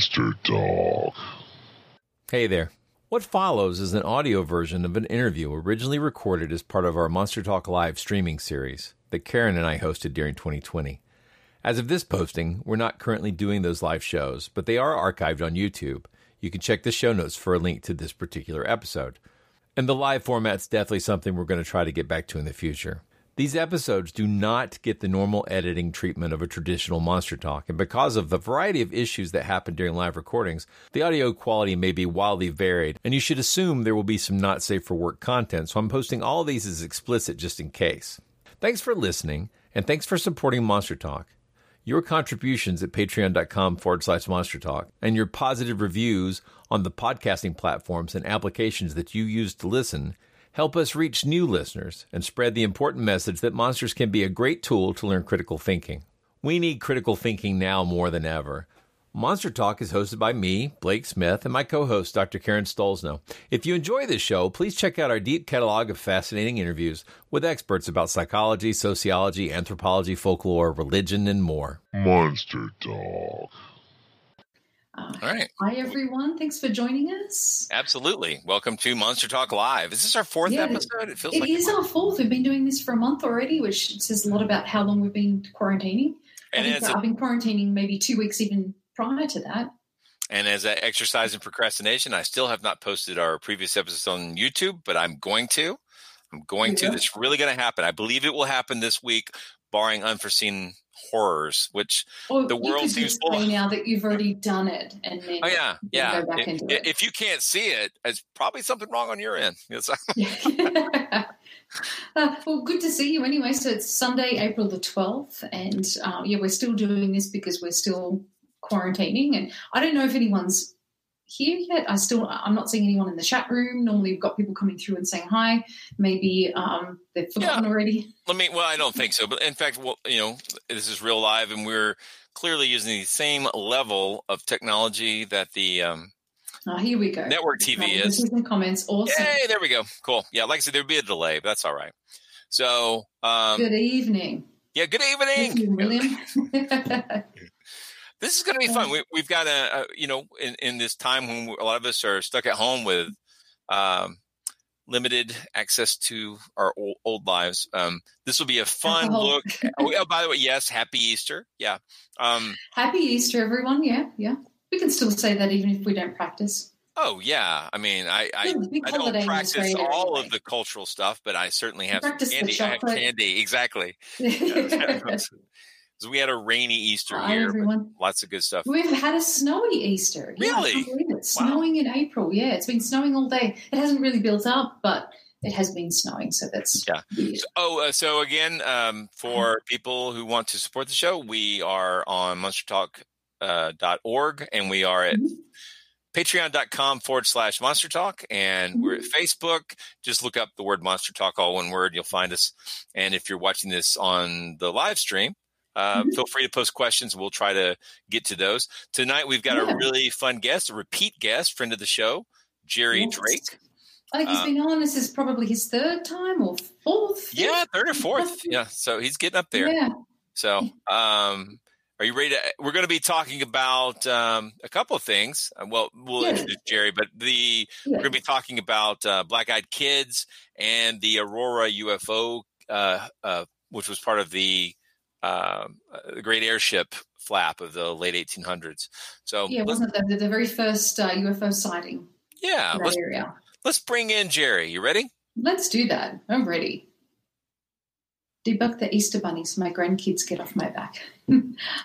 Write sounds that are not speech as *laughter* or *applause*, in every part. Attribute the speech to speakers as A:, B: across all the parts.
A: Monster Talk.
B: Hey there. What follows is an audio version of an interview originally recorded as part of our Monster Talk Live streaming series that Karen and I hosted during 2020. As of this posting, we're not currently doing those live shows, but they are archived on YouTube. You can check the show notes for a link to this particular episode. And the live format's definitely something we're going to try to get back to in the future. These episodes do not get the normal editing treatment of a traditional Monster Talk, and because of the variety of issues that happen during live recordings, the audio quality may be wildly varied, and you should assume there will be some not safe for work content, so I'm posting all these as explicit just in case. Thanks for listening, and thanks for supporting Monster Talk. Your contributions at patreon.com forward slash monster talk and your positive reviews on the podcasting platforms and applications that you use to listen help us reach new listeners and spread the important message that monsters can be a great tool to learn critical thinking. We need critical thinking now more than ever. Monster Talk is hosted by me, Blake Smith, and my co host, Dr. Karen Stollznow. If you enjoy this show, please check out our deep catalog of fascinating interviews with experts about psychology, sociology, anthropology, folklore, religion, and more.
A: Monster Talk.
C: Uh,
D: All right.
C: Hi, everyone. Thanks for joining us.
D: Absolutely. Welcome to Monster Talk Live. Is this our fourth
C: Yeah,
D: episode? It feels
C: It
D: like
C: is our fourth. We've been doing this for a month already, which says a lot about how long we've been quarantining. I
D: And a-
C: I've been quarantining maybe two weeks even prior to that.
D: And as an exercise in procrastination, I still have not posted our previous episodes on YouTube, but I'm going to. I'm going to. It's really going to happen. I believe it will happen this week, barring unforeseen horrors, which
C: Or
D: the world seems full.
C: now that you've *laughs* already done it, and then
D: Oh yeah, yeah. If,
C: it.
D: if you can't see it, it's probably something wrong on your end. Yes. *laughs* *laughs*
C: Uh, well, good to see you anyway. So it's Sunday, April the 12th. And uh, yeah, we're still doing this because we're still quarantining. And I don't know if anyone's here yet. I still, I'm not seeing anyone in the chat room. Normally, we've got people coming through and saying hi. Maybe um, they've forgotten already.
D: Let me. Well, I don't think so. But in fact, well, you know, this is real live, and we're clearly using the same level of technology that the um,
C: Oh, here we go.
D: Network TV is.
C: In comments. Awesome.
D: Hey, there we go. Cool. Yeah, like I said, there'd be a delay, but that's all right. So, um,
C: Good evening.
D: yeah, good
C: Thank you,
D: evening.
C: William. *laughs*
D: This is going to be fun. We, we've got a, a, you know, in, in this time when a lot of us are stuck at home with um, limited access to our old, old lives. Um, this will be a fun
C: Alcohol.
D: look. *laughs* Oh, yeah, by the way, yes, happy Easter. Yeah. Um,
C: Happy Easter, everyone. Yeah, yeah. We can still say that even if we don't practice.
D: oh yeah. I mean, I I,
C: It's a big
D: I don't practice all
C: anyway.
D: of the cultural stuff, but I certainly have
C: Practice
D: candy. I have candy exactly. *laughs* Yeah. we had a rainy Easter
C: Hi,
D: here,
C: everyone.
D: lots of good stuff.
C: We've had a snowy Easter. Yeah,
D: Really?
C: can't believe it. Snowing in April. Yeah, it's been snowing all day. It hasn't really built up, but it has been snowing. So that's
D: Yeah. Oh, uh, so again, um, for people who want to support the show, we are on monstertalk.org uh, dot org, and we are at patreon.com forward slash monster talk. And we're at Facebook. Just look up the word monster talk, all one word. You'll find us. And if you're watching this on the live stream, uh, feel free to post questions. We'll try to get to those. Tonight, we've got
C: Yeah.
D: a really fun guest, a repeat guest, friend of the show, Jerry
C: Yes.
D: Drake.
C: I think he's
D: Uh,
C: been on. This is probably his third time or fourth.
D: Yeah, third or fourth. Yeah, so he's getting up there.
C: Yeah.
D: So, um, are you ready to? We're going to be talking about um, a couple of things. Uh, Well, we'll
C: Yeah.
D: introduce Jerry, but the we're going to be talking about uh, Black Eyed Kids and the Aurora UFO, uh, uh, which was part of the um, uh, the Great Airship flap of the late 1800s. So,
C: Yeah,
D: let's,
C: wasn't it the, the very first uh, UFO sighting
D: yeah,
C: in that
D: let's
C: area?
D: let's bring in Jerry. You ready?
C: Let's do that. I'm ready. Debug the Easter bunnies. My grandkids get off my back. *laughs*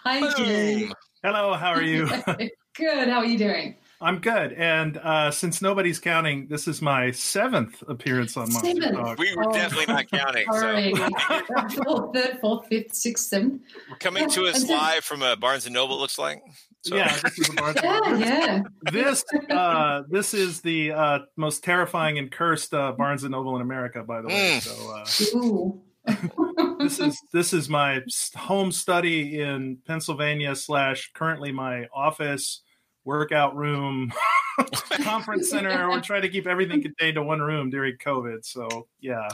C: Hi, Jerry.
E: Hello, how are you? *laughs*
C: Good. How are you doing?
E: I'm good. And uh, since nobody's counting, this is my seventh appearance on Monster
C: Seventh.
E: Talk.
D: We were
C: Oh.
D: definitely not counting.
C: All
D: So, *laughs*
C: fourth, third, fourth, fifth, sixth, seventh.
D: we're coming to us live from a Barnes and Noble. it Looks like. So,
E: Yeah, this is a Barnes *laughs*
C: Yeah, yeah.
E: This uh, this is the uh, most terrifying and cursed uh, Barnes and Noble in America, by the way.
D: Mm.
E: So uh, this is this is my home study in Pennsylvania slash currently my office, workout room, *laughs* conference center. We're trying to keep everything contained to one room during COVID. So yeah,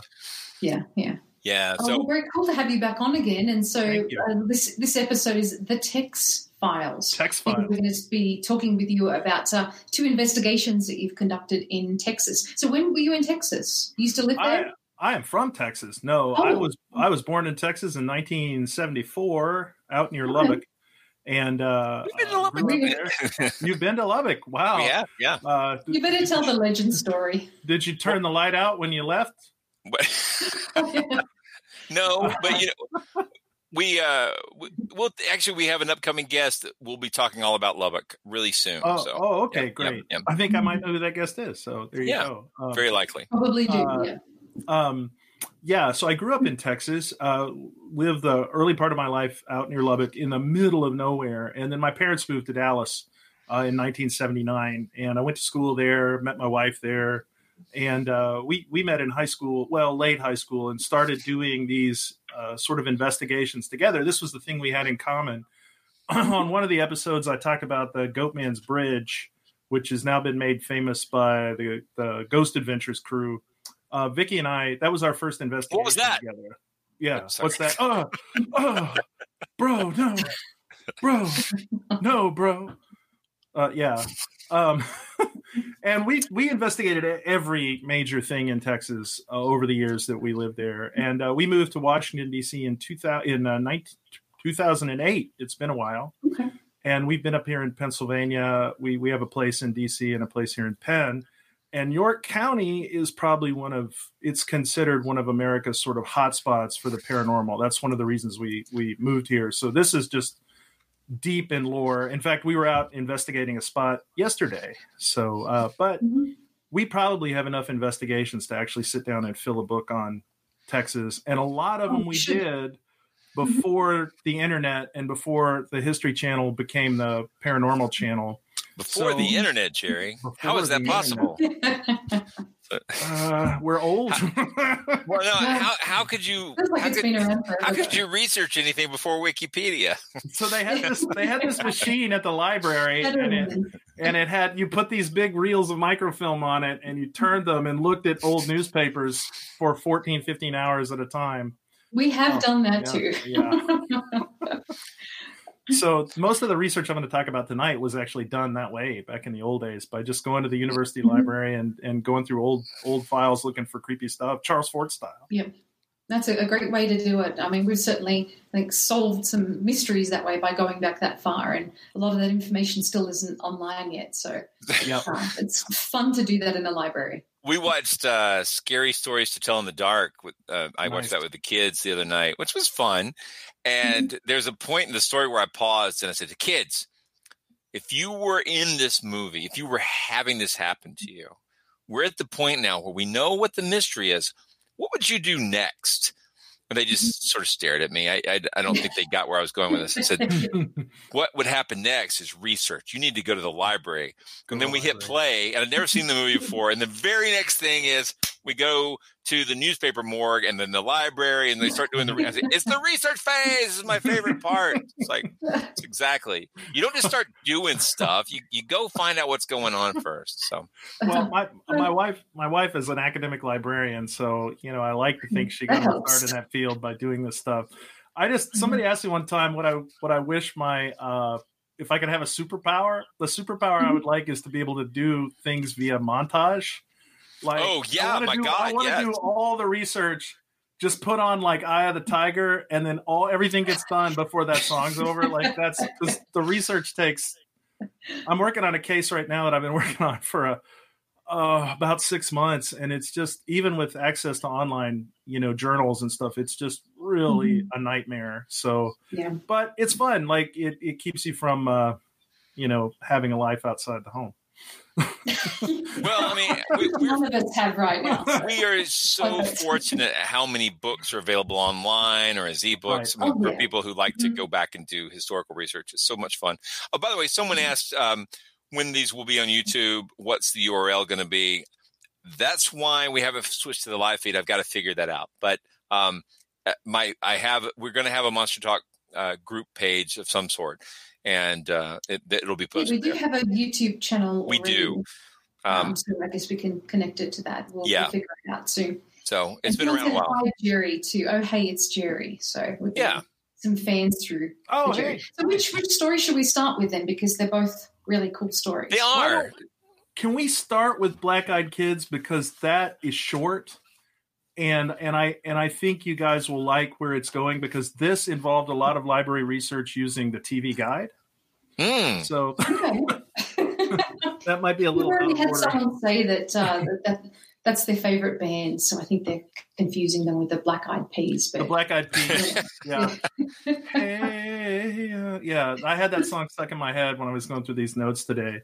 C: Yeah, yeah.
D: Yeah.
C: Oh,
D: So
C: well, very cool to have you back on again. And so uh, this this episode is the Tex Files.
E: text
C: And
E: file.
C: We're going to be talking with you about uh, two investigations that you've conducted in Texas. So when were you in Texas? You used to live
E: I,
C: there?
E: I am from Texas. No, I
C: Oh.
E: was I was born in Texas in 1974, out near
C: Okay.
E: Lubbock. And uh,
D: We've been to
E: uh,
D: Lubbock.
E: grew up there. *laughs* You've been to Lubbock? Wow.
D: we have, yeah.
E: Uh,
C: You better tell the legend story.
E: did you turn the light out when you left?
D: But- *laughs* no, but you know, we uh, we, well, actually, we have an upcoming guest that we'll be talking all about Lubbock really soon.
E: Oh,
D: so
E: oh okay,
D: yeah,
E: great.
D: yeah,
E: I think I might know who that guest is. So there you
D: Yeah.
E: go. Um,
D: very likely.
C: Probably do.
E: Uh,
C: yeah.
E: um, yeah, so I grew up in Texas, uh, lived the early part of my life out near Lubbock in the middle of nowhere. And then my parents moved to Dallas uh, in 1979. And I went to school there, met my wife there. And uh, we, we met in high school, well, late high school, and started doing these uh, sort of investigations together. This was the thing we had in common. *clears throat* On one of the episodes, I talked about the Goatman's Bridge, which has now been made famous by the, the Ghost Adventures crew uh, Vicky and I, that was our first investigation
D: What was that?
E: together. Yeah. What's that? Oh, oh, bro, no, bro, no, bro. Uh, yeah. Um, *laughs* and we we investigated every major thing in Texas uh, over the years that we lived there, and uh, we moved to Washington D.C. in two thousand in uh, 19, 2008. It's been a while,
C: Okay.
E: and we've been up here in Pennsylvania. We we have a place in D.C. and a place here in Penn and York County is probably one of it's considered one of America's sort of hotspots for the paranormal. That's one of the reasons we we moved here. So this is just deep in lore. In fact, we were out investigating a spot yesterday. So, uh, but
C: Mhm.
E: we probably have enough investigations to actually sit down and fill a book on Texas, and a lot of them
C: Oh,
E: we
C: sure.
E: did before the internet and before the History Channel became the Paranormal Channel.
D: Before
E: So-
D: the internet, Jerry. How is that possible?
E: Uh, we're old. *laughs*
D: Well, no. How how could you?
C: Like
D: How could,
C: been around
D: how could you research anything before Wikipedia?
E: so they had this they had this *laughs* machine at the library and it, and it had you put these big reels of microfilm on it and you turned them and looked at old newspapers for 14 15 hours at a time
C: We have
E: Oh,
C: done that
E: yeah,
C: too. *laughs*
E: so most of the research i'm going to talk about tonight was actually done that way back in the old days by just going to the university library and and going through old old files looking for creepy stuff charles ford style
C: Yep. That's a, a, great way to do it. I mean, we've certainly I think solved some mysteries that way by going back that far, and a lot of that information still isn't online yet. So yep. uh, it's fun to do that in a library.
D: We watched uh, "Scary Stories to Tell in the Dark." With, uh, I nice. watched that with the kids the other night, which was fun. And mm-hmm. there's a point in the story where I paused and I said to kids, "If you were in this movie, if you were having this happen to you, we're at the point now where we know what the mystery is." what would you do next? And they just mm-hmm. sort of stared at me. I, I, I, don't think they got where I was going with this. I said, *laughs* what would happen next is research. You need to go to the library. And then we hit play, and I'd never seen the movie before. And the very next thing is we go to the newspaper morgue and then the library, and they start doing the. Say, it's the research phase. This is my favorite part. It's like it's exactly. You don't just start doing stuff. You you go find out what's going on first. So,
E: well, my my wife my wife is an academic librarian, so you know I like to think she got a start in that field by doing this stuff. I just mm-hmm. somebody asked me one time what I what I wish my uh, if I could have a superpower. The superpower I mm-hmm. would like is to be able to do things via montage.
D: Like, oh yeah, my
E: do,
D: god,
E: I want to
D: yes.
E: do all the research. Just put on like Eye of the Tiger, and then all everything gets done before that song's over. Like that's the research takes. I'm working on a case right now that I've been *laughs* working on for a uh, about six months, and it's just even with access to online, you know, journals and stuff, it's just really mm-hmm. a nightmare. So,
C: yeah,
E: but it's fun. Like it, it keeps you from, uh, you know, having a life outside the home *laughs*
D: well, I mean, we,
C: none of us have right now.
D: We are so fortunate at how many books are available online or as ebooks. Right. I mean, oh, for yeah. people who like to mm-hmm. go back and do historical research, it's so much fun. Oh, by the way, someone mm-hmm. asked um, when these will be on YouTube. What's the URL going to be? That's why we haven't switched to the live feed. I've got to figure that out. But um, uh, my, I have. We're going to have a Monster Talk uh, group page of some sort and uh, it, will be posted.
C: we do
D: there.
C: have a YouTube channel.
D: We
C: already.
D: do.
C: Um, um, so I guess we can connect it to that. We'll,
D: yeah.
C: figure it out soon.
D: So it's and been around a while.
C: Hi Jerry too. Oh hey, it's Jerry. So
D: yeah,
C: some fans through.
E: Oh hey.
C: So which which story should we start with then? Because they're both really cool stories.
D: They are. Well,
E: can we start with Black Eyed Kids because that is short? And and I and I think you guys will like where it's going because this involved a lot of library research using the TV guide.
D: Mm.
E: So *laughs* that might be a little.
C: We already had someone say that, uh, that, that that's their favorite band, so I think they're confusing them with the Black Eyed Peas.
E: But... The Black Eyed Peas, yeah. hey, uh, yeah, I had that song stuck in my head when I was going through these notes today.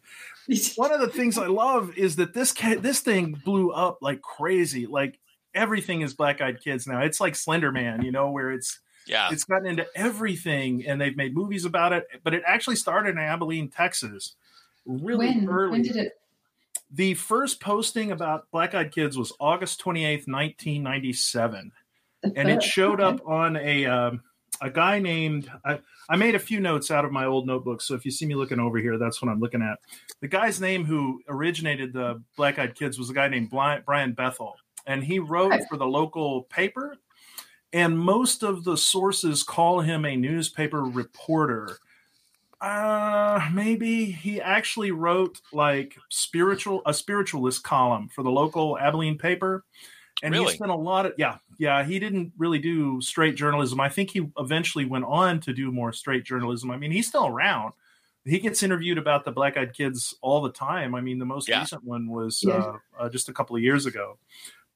E: *laughs* One of the things I love is that this this thing blew up like crazy. Like everything is Black Eyed Kids now. It's like Slender Man, you know, where it's
D: yeah,
E: it's gotten into everything, and they've made movies about it. But it actually started in Abilene, Texas, really
C: when?
E: early.
C: When did it?
E: The first posting about Black Eyed Kids was August twenty eighth, nineteen ninety seven, and it showed okay. up on a um, a guy named. I, I made a few notes out of my old notebook, so if you see me looking over here, that's what I'm looking at. The guy's name who originated the Black Eyed Kids was a guy named Brian Bethel, and he wrote for the local paper and most of the sources call him a newspaper reporter. Uh, maybe he actually wrote like spiritual a spiritualist column for the local Abilene paper, and
D: really?
E: he spent a lot of yeah yeah he didn't really do straight journalism. I think he eventually went on to do more straight journalism. I mean, he's still around. He gets interviewed about the Black Eyed Kids all the time. I mean, the most yeah. recent one was yeah. uh, uh, just a couple of years ago,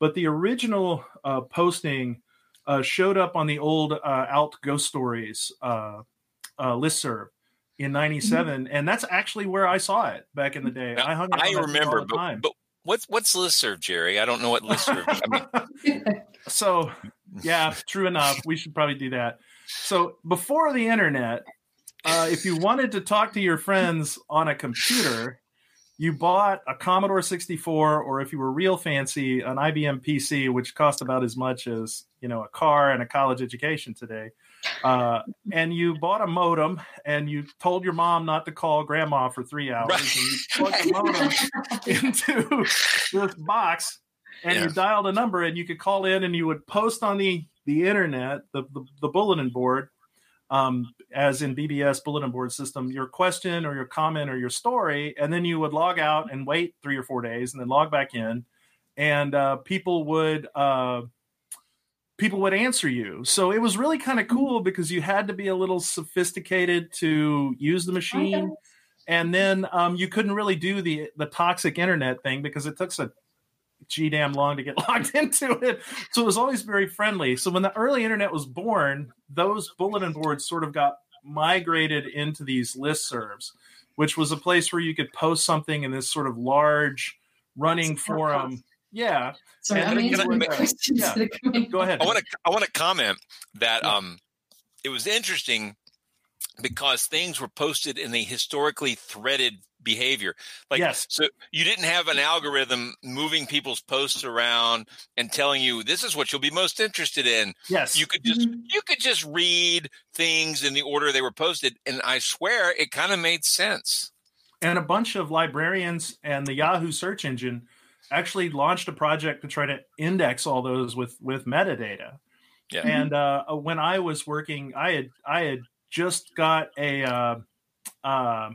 E: but the original uh, posting uh, showed up on the old uh, Alt Ghost Stories uh, uh, listserv in '97, mm-hmm. and that's actually where I saw it back in the day. Now, I hung.
D: I remember, but, but what's what's listserv, Jerry? I don't know what listserv. I
E: mean, *laughs* so yeah, true enough. We should probably do that. So before the internet, uh, if you wanted to talk to your friends on a computer, you bought a Commodore 64, or if you were real fancy, an IBM PC, which cost about as much as you know a car and a college education today. Uh, *laughs* and you bought a modem, and you told your mom not to call grandma for three hours, right. and you plugged the modem *laughs* into this box, and yeah. you dialed a number, and you could call in, and you would post on the the internet, the, the, the bulletin board, um, as in BBS bulletin board system, your question or your comment or your story, and then you would log out and wait three or four days, and then log back in, and uh, people would uh, people would answer you. So it was really kind of cool because you had to be a little sophisticated to use the machine. And then um, you couldn't really do the the toxic internet thing because it took so g damn long to get *laughs* logged into it. So it was always very friendly. So when the early internet was born, those bulletin boards sort of got migrated into these listservs, which was a place where you could post something in this sort of large running forum. Yeah.
C: Sorry, I'm
E: then
C: answering
E: you
C: the
E: would,
C: questions
E: yeah.
C: that are coming.
E: Go ahead.
D: I want to I want to comment that um, it was interesting because things were posted in a historically threaded behavior. Like
E: Yes.
D: so you didn't have an algorithm moving people's posts around and telling you this is what you'll be most interested in.
E: Yes.
D: You could just you could just read things in the order they were posted and I swear it kind of made sense.
E: and a bunch of librarians and the Yahoo search engine actually launched a project to try to index all those with with metadata.
D: Yeah.
E: And uh, when I was working, I had I had just got a uh, uh,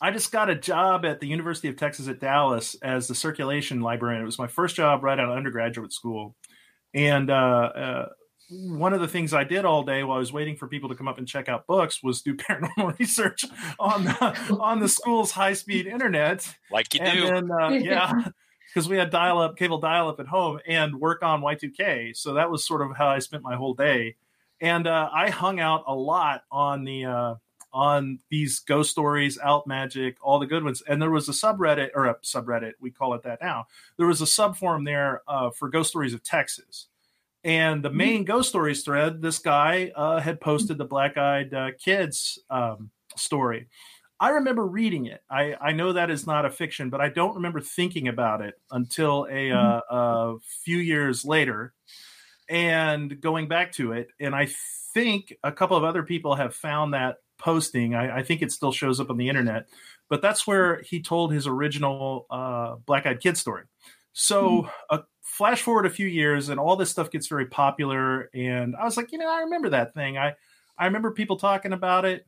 E: I just got a job at the University of Texas at Dallas as the circulation librarian. It was my first job right out of undergraduate school, and uh, uh, one of the things I did all day while I was waiting for people to come up and check out books was do *laughs* paranormal research on the on the school's high speed internet.
D: Like you
E: and
D: do.
E: Then, uh, *laughs* yeah, because we had dial up, cable dial up at home, and work on Y2K. So that was sort of how I spent my whole day. And uh, I hung out a lot on the uh, on these ghost stories, alt magick, all the good ones. And there was a subreddit or a subreddit, we call it that now. There was a sub forum there uh, for ghost stories of Texas. And the main ghost stories thread, this guy uh, had posted the black eyed uh, kids um, story. I remember reading it. I, I know that is not a fiction, but I don't remember thinking about it until a, uh, a few years later and going back to it. And I think a couple of other people have found that posting. I, I think it still shows up on the internet, but that's where he told his original uh, Black Eyed Kid story. So, uh, flash forward a few years, and all this stuff gets very popular. And I was like, you know, I remember that thing. I I remember people talking about it,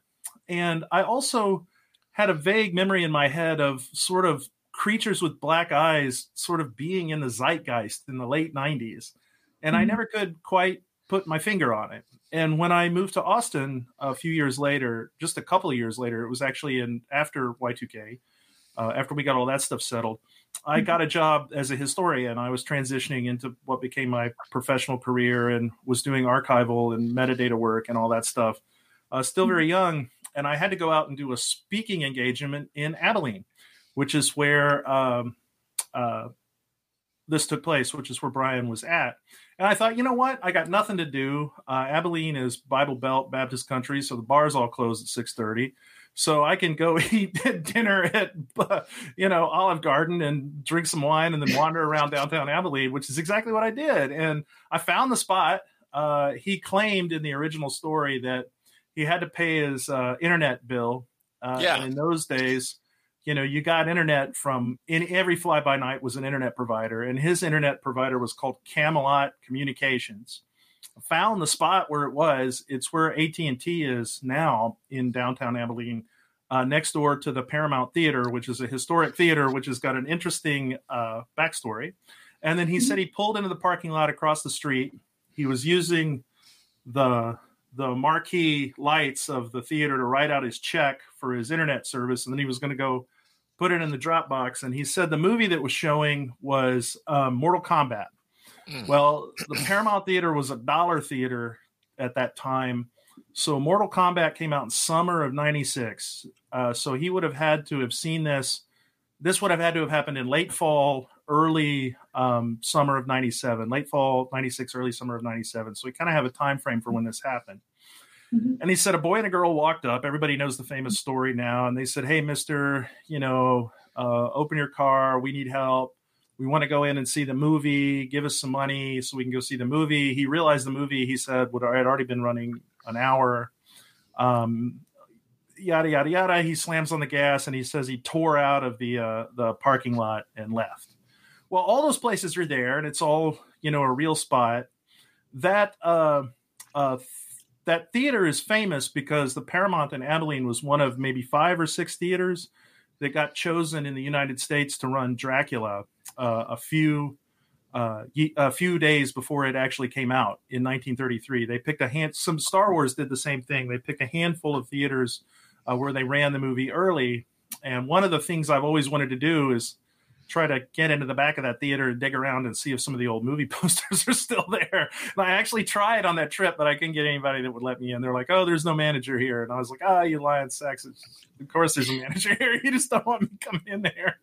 E: and I also had a vague memory in my head of sort of creatures with black eyes sort of being in the zeitgeist in the late 90s and I never could quite put my finger on it. And when I moved to Austin a few years later, just a couple of years later, it was actually in after Y2K, uh, after we got all that stuff settled, I got a job as a historian. I was transitioning into what became my professional career and was doing archival and metadata work and all that stuff. Uh, still very young, and I had to go out and do a speaking engagement in Abilene, which is where um, uh, this took place, which is where Brian was at. And I thought, you know what? I got nothing to do. Uh, Abilene is Bible Belt Baptist country, so the bars all close at six thirty. So I can go *laughs* eat dinner at, *laughs* you know, Olive Garden and drink some wine, and then wander around downtown Abilene, which is exactly what I did. And I found the spot. Uh, he claimed in the original story that he had to pay his uh, internet bill. Uh,
D: Yeah.
E: And in those days, you know, you got internet from in every fly by night was an internet provider, and his internet provider was called Camelot Communications. Found the spot where it was. It's where AT and T is now in downtown Abilene, uh, next door to the Paramount Theater, which is a historic theater, which has got an interesting uh, backstory. And then he said he pulled into the parking lot across the street. He was using the the marquee lights of the theater to write out his check for his internet service, and then he was going to go put it in the Dropbox. And he said the movie that was showing was um, Mortal Kombat. Well, the Paramount Theater was a dollar theater at that time. So Mortal Kombat came out in summer of 96. Uh, so he would have had to have seen this. This would have had to have happened in late fall, early um, summer of 97, late fall 96, early summer of 97. So we kind of have a time frame for when this happened. And he said a boy and a girl walked up. Everybody knows the famous story now. And they said, Hey, mister, you know, uh, open your car. We need help. We want to go in and see the movie. Give us some money so we can go see the movie. He realized the movie, he said, would had already been running an hour. Um, yada, yada, yada. He slams on the gas and he says he tore out of the, uh, the parking lot and left. Well, all those places are there and it's all, you know, a real spot. That, uh, uh, that theater is famous because the Paramount in Abilene was one of maybe five or six theaters that got chosen in the United States to run Dracula. Uh, a few uh, a few days before it actually came out in 1933. They picked a hand. Some Star Wars did the same thing. They picked a handful of theaters uh, where they ran the movie early. And one of the things I've always wanted to do is try to get into the back of that theater and dig around and see if some of the old movie *laughs* posters are still there. And I actually tried on that trip, but I couldn't get anybody that would let me in. They're like, "Oh, there's no manager here," and I was like, "Ah, you lying sacks! Of course, there's a manager *laughs* here. You just don't want me coming in there."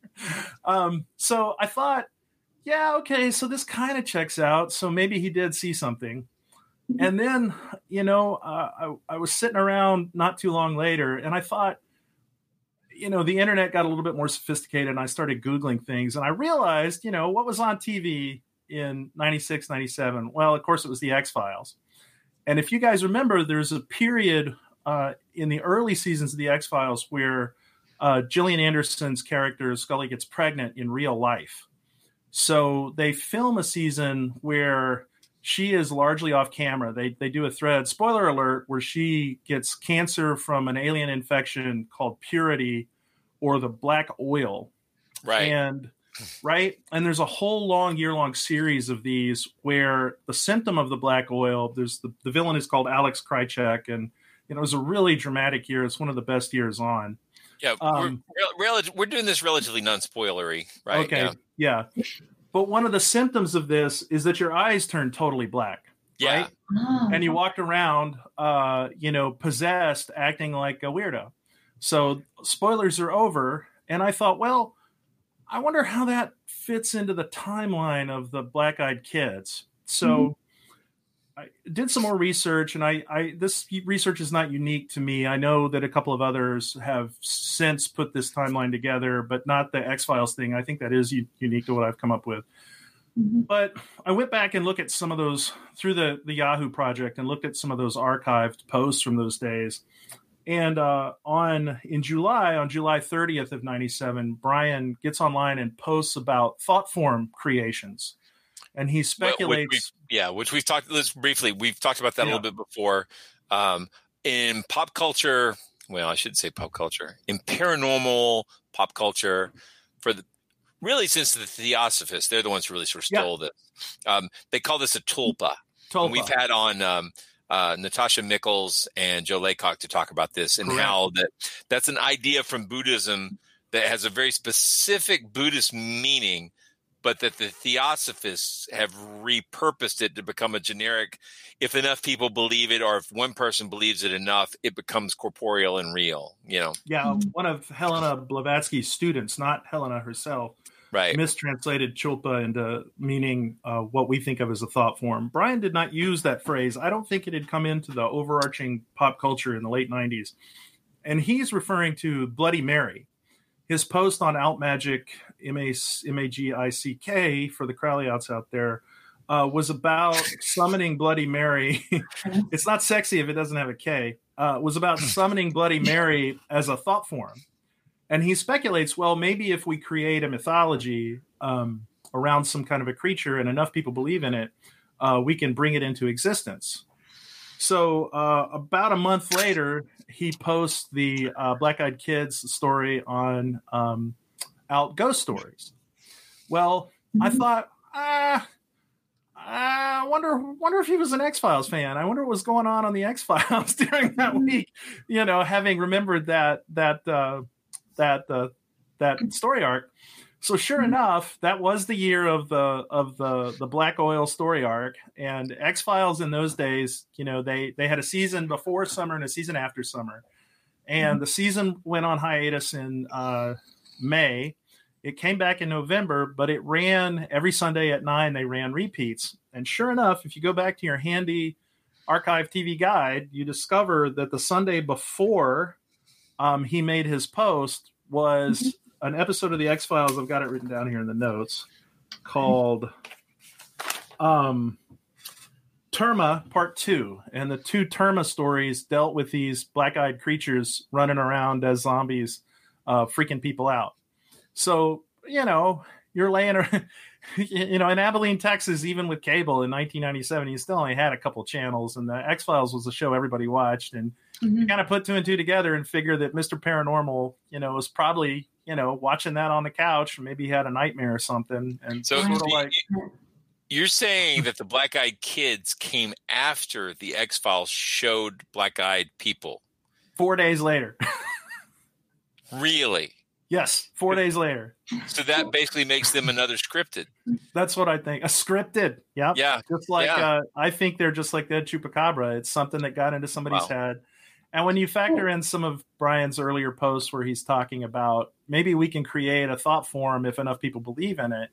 E: Um, so I thought, yeah, okay, so this kind of checks out. So maybe he did see something. And then, you know, uh, I, I was sitting around not too long later, and I thought, you know, the internet got a little bit more sophisticated and I started Googling things and I realized, you know, what was on TV in 96, 97? Well, of course, it was the X Files. And if you guys remember, there's a period uh, in the early seasons of the X Files where uh, Gillian Anderson's character Scully gets pregnant in real life. So they film a season where she is largely off camera. They they do a thread, spoiler alert, where she gets cancer from an alien infection called purity or the black oil.
D: Right.
E: And right? And there's a whole long year long series of these where the symptom of the black oil, there's the, the villain is called Alex Krycek and you know, it was a really dramatic year. It's one of the best years on.
D: Yeah,
E: Um,
D: we're, rel- we're doing this relatively non-spoilery, right?
E: Okay.
D: Yeah.
E: Yeah. But one of the symptoms of this is that your eyes turn totally black.
D: Yeah.
E: Right? And you walked around, uh, you know, possessed, acting like a weirdo. So spoilers are over. And I thought, well, I wonder how that fits into the timeline of the black eyed kids. So I did some more research, and I, I this research is not unique to me. I know that a couple of others have since put this timeline together, but not the X Files thing. I think that is u- unique to what I've come up with. But I went back and looked at some of those through the the Yahoo project and looked at some of those archived posts from those days. And uh, on in July, on July 30th of '97, Brian gets online and posts about thought form creations, and he
D: Well, which
E: speculates.
D: yeah, which we've talked. Let's briefly. We've talked about that a little bit before. Um, in pop culture, well, I should say pop culture. In paranormal pop culture, for the really since the Theosophists, they're the ones who really sort of
E: Yeah.
D: stole this. Um, they call this a tulpa.
E: Tulpa.
D: And we've had on um, uh, Natasha Mikles and Joe Laycock to talk about this and
E: Correct.
D: how that that's an idea from Buddhism that has a very specific Buddhist meaning, but that the Theosophists have repurposed it to become a generic. If enough people believe it, or if one person believes it enough, it becomes corporeal and real. You know,
E: Yeah, one of Helena Blavatsky's students, not Helena herself,
D: right?
E: mistranslated tulpa into meaning uh, what we think of as a thought form. Brian did not use that phrase. I don't think it had come into the overarching pop culture in the late 90s. And he's referring to Bloody Mary. His post on Out Magic, M A M A G I C K, for the Crowley outs out there, uh, was about *laughs* summoning Bloody Mary. *laughs* it's not sexy if it doesn't have a K. Uh, was about *clears throat* summoning Bloody Mary as a thought form and he speculates well maybe if we create a mythology um, around some kind of a creature and enough people believe in it uh, we can bring it into existence so uh, about a month later he posts the uh, black eyed kids story on um, out ghost stories well i thought ah I wonder wonder if he was an X Files fan. I wonder what was going on on the X Files *laughs* during that week. You know, having remembered that that uh, that uh, that story arc. So sure enough, that was the year of the of the the Black Oil story arc. And X Files in those days, you know, they they had a season before summer and a season after summer, and the season went on hiatus in uh, May. It came back in November, but it ran every Sunday at nine. They ran repeats, and sure enough, if you go back to your handy archive TV guide, you discover that the Sunday before um, he made his post was an episode of the X Files. I've got it written down here in the notes called um, Terma Part Two, and the two Terma stories dealt with these black-eyed creatures running around as zombies, uh, freaking people out. So you know you're laying, *laughs* you know, in Abilene, Texas, even with cable in 1997, you still only had a couple channels, and the X Files was a show everybody watched, and you kind of put two and two together and figure that Mr. Paranormal, you know, was probably, you know, watching that on the couch. Maybe he had a nightmare or something. And
D: So
E: sort of like,
D: You're saying that the Black Eyed Kids came after the X Files showed Black Eyed people.
E: Four days later. *laughs*
D: Really?
E: yes, four days later.
D: So that basically makes them another scripted.
E: That's what I think. A scripted. Yeah.
D: Yeah.
E: Just like
D: Yeah.
E: uh, I think they're just like Dead Chupacabra. It's something that got into somebody's
D: Wow.
E: head. And when you factor in some of Brian's earlier posts where he's talking about maybe we can create a thought form if enough people believe in it,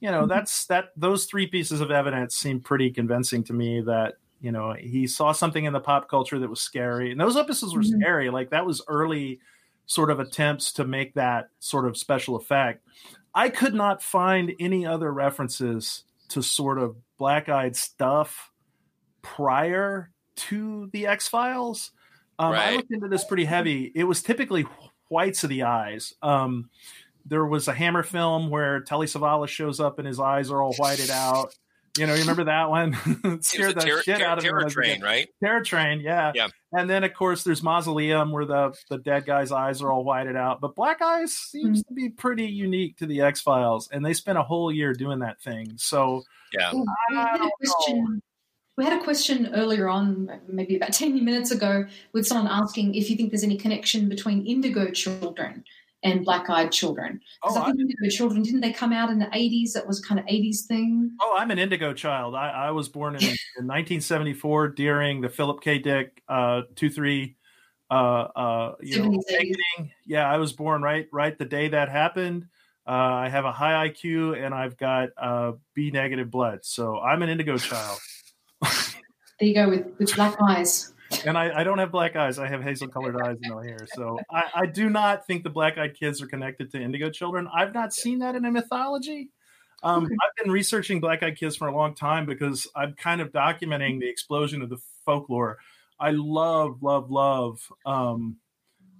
E: you know, that's that those three pieces of evidence seem pretty convincing to me that, you know, he saw something in the pop culture that was scary. And those episodes were scary. Like that was early sort of attempts to make that sort of special effect. I could not find any other references to sort of black eyed stuff prior to the X Files. Um, I looked into this pretty heavy. It was typically whites of the eyes. Um, there was a Hammer film where Telly Savalas shows up and his eyes are all whited out. You know, you remember that one? *laughs* It
D: It was
E: scared
D: a
E: the
D: terror,
E: shit
D: terror,
E: out of me.
D: terror
E: when I was a
D: train,
E: kid.
D: right?
E: Terror Train, yeah.
D: Yeah.
E: And then of course there's Mausoleum where the the dead guy's eyes are all whited out. But Black Eyes seems mm-hmm. to be pretty unique to the X Files, and they spent a whole year doing that thing. So
D: Yeah.
C: we had a question. We had a question earlier on, maybe about ten minutes ago, with someone asking if you think there's any connection between Indigo children and black-eyed children. Because
E: Oh,
C: I think Indigo children didn't they come out in the '80s? That was kind of '80s thing.
E: Oh, I'm an Indigo child. I, I was born in, *laughs* in 1974 during the Philip K. Dick uh, two three. Uh, uh, you know, awakening. yeah, I was born right right the day that happened. Uh, I have a high IQ and I've got uh, B negative blood, so I'm an Indigo child. *laughs*
C: There you go with, with black eyes.
E: And I, I don't have black eyes. I have hazel colored eyes and no hair. So I, I do not think the black eyed kids are connected to indigo children. I've not seen that in a mythology. Um, I've been researching black eyed kids for a long time because I'm kind of documenting the explosion of the folklore. I love, love, love um,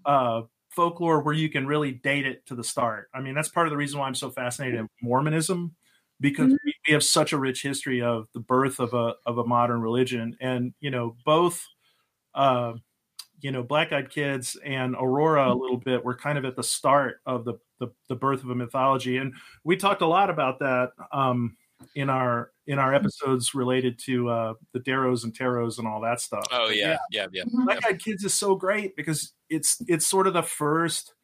E: uh, folklore where you can really date it to the start. I mean, that's part of the reason why I'm so fascinated with Mormonism because we, we have such a rich history of the birth of a of a modern religion, and you know both. Uh, you know, Black Eyed Kids and Aurora a little bit were kind of at the start of the, the the birth of a mythology, and we talked a lot about that um, in our in our episodes related to uh, the Darrows and Taros and all that stuff.
D: Oh
E: But
D: yeah, yeah, yeah.
E: Black Eyed Kids is so great because it's it's sort of the first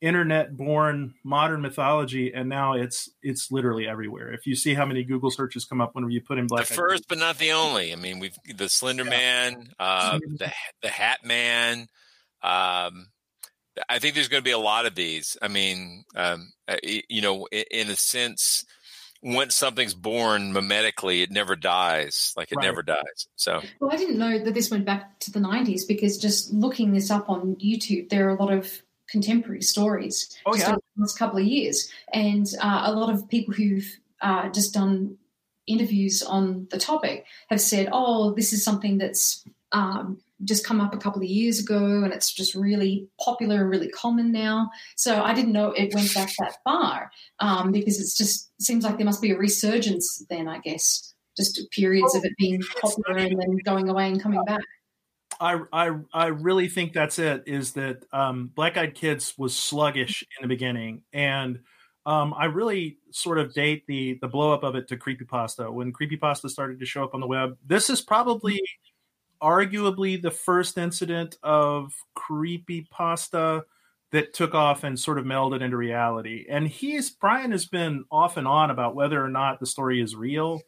E: internet born modern mythology and now it's it's literally everywhere if you see how many google searches come up whenever you put in black Eyed
D: first, but not the only. I mean, we've the Slender Man, uh, the the Hat Man. Um, I think there's going to be a lot of these. I mean, um, uh, you know, in a sense, once something's born mimetically, it never dies. Like it
C: Right.
D: never dies. So
C: Well, I didn't know that this went back to the 90s because just looking this up on YouTube, there are a lot of contemporary stories
E: Oh,
C: just
E: yeah.
C: over the last couple of years. And uh, a lot of people who've uh, just done interviews on the topic have said, oh, this is something that's um, just come up a couple of years ago and it's just really popular and really common now. So I didn't know it went back that far um, because it's just seems like there must be a resurgence then, I guess. Just periods of it being popular and then going away and coming back.
E: I, I I really think that's it. Is that um, Black Eyed Kids was sluggish in the beginning, and um, I really sort of date the the blow up of it to creepypasta when creepypasta started to show up on the web. This is probably arguably the first incident of creepypasta that took off and sort of melded into reality. And he's Brian has been off and on about whether or not the story is real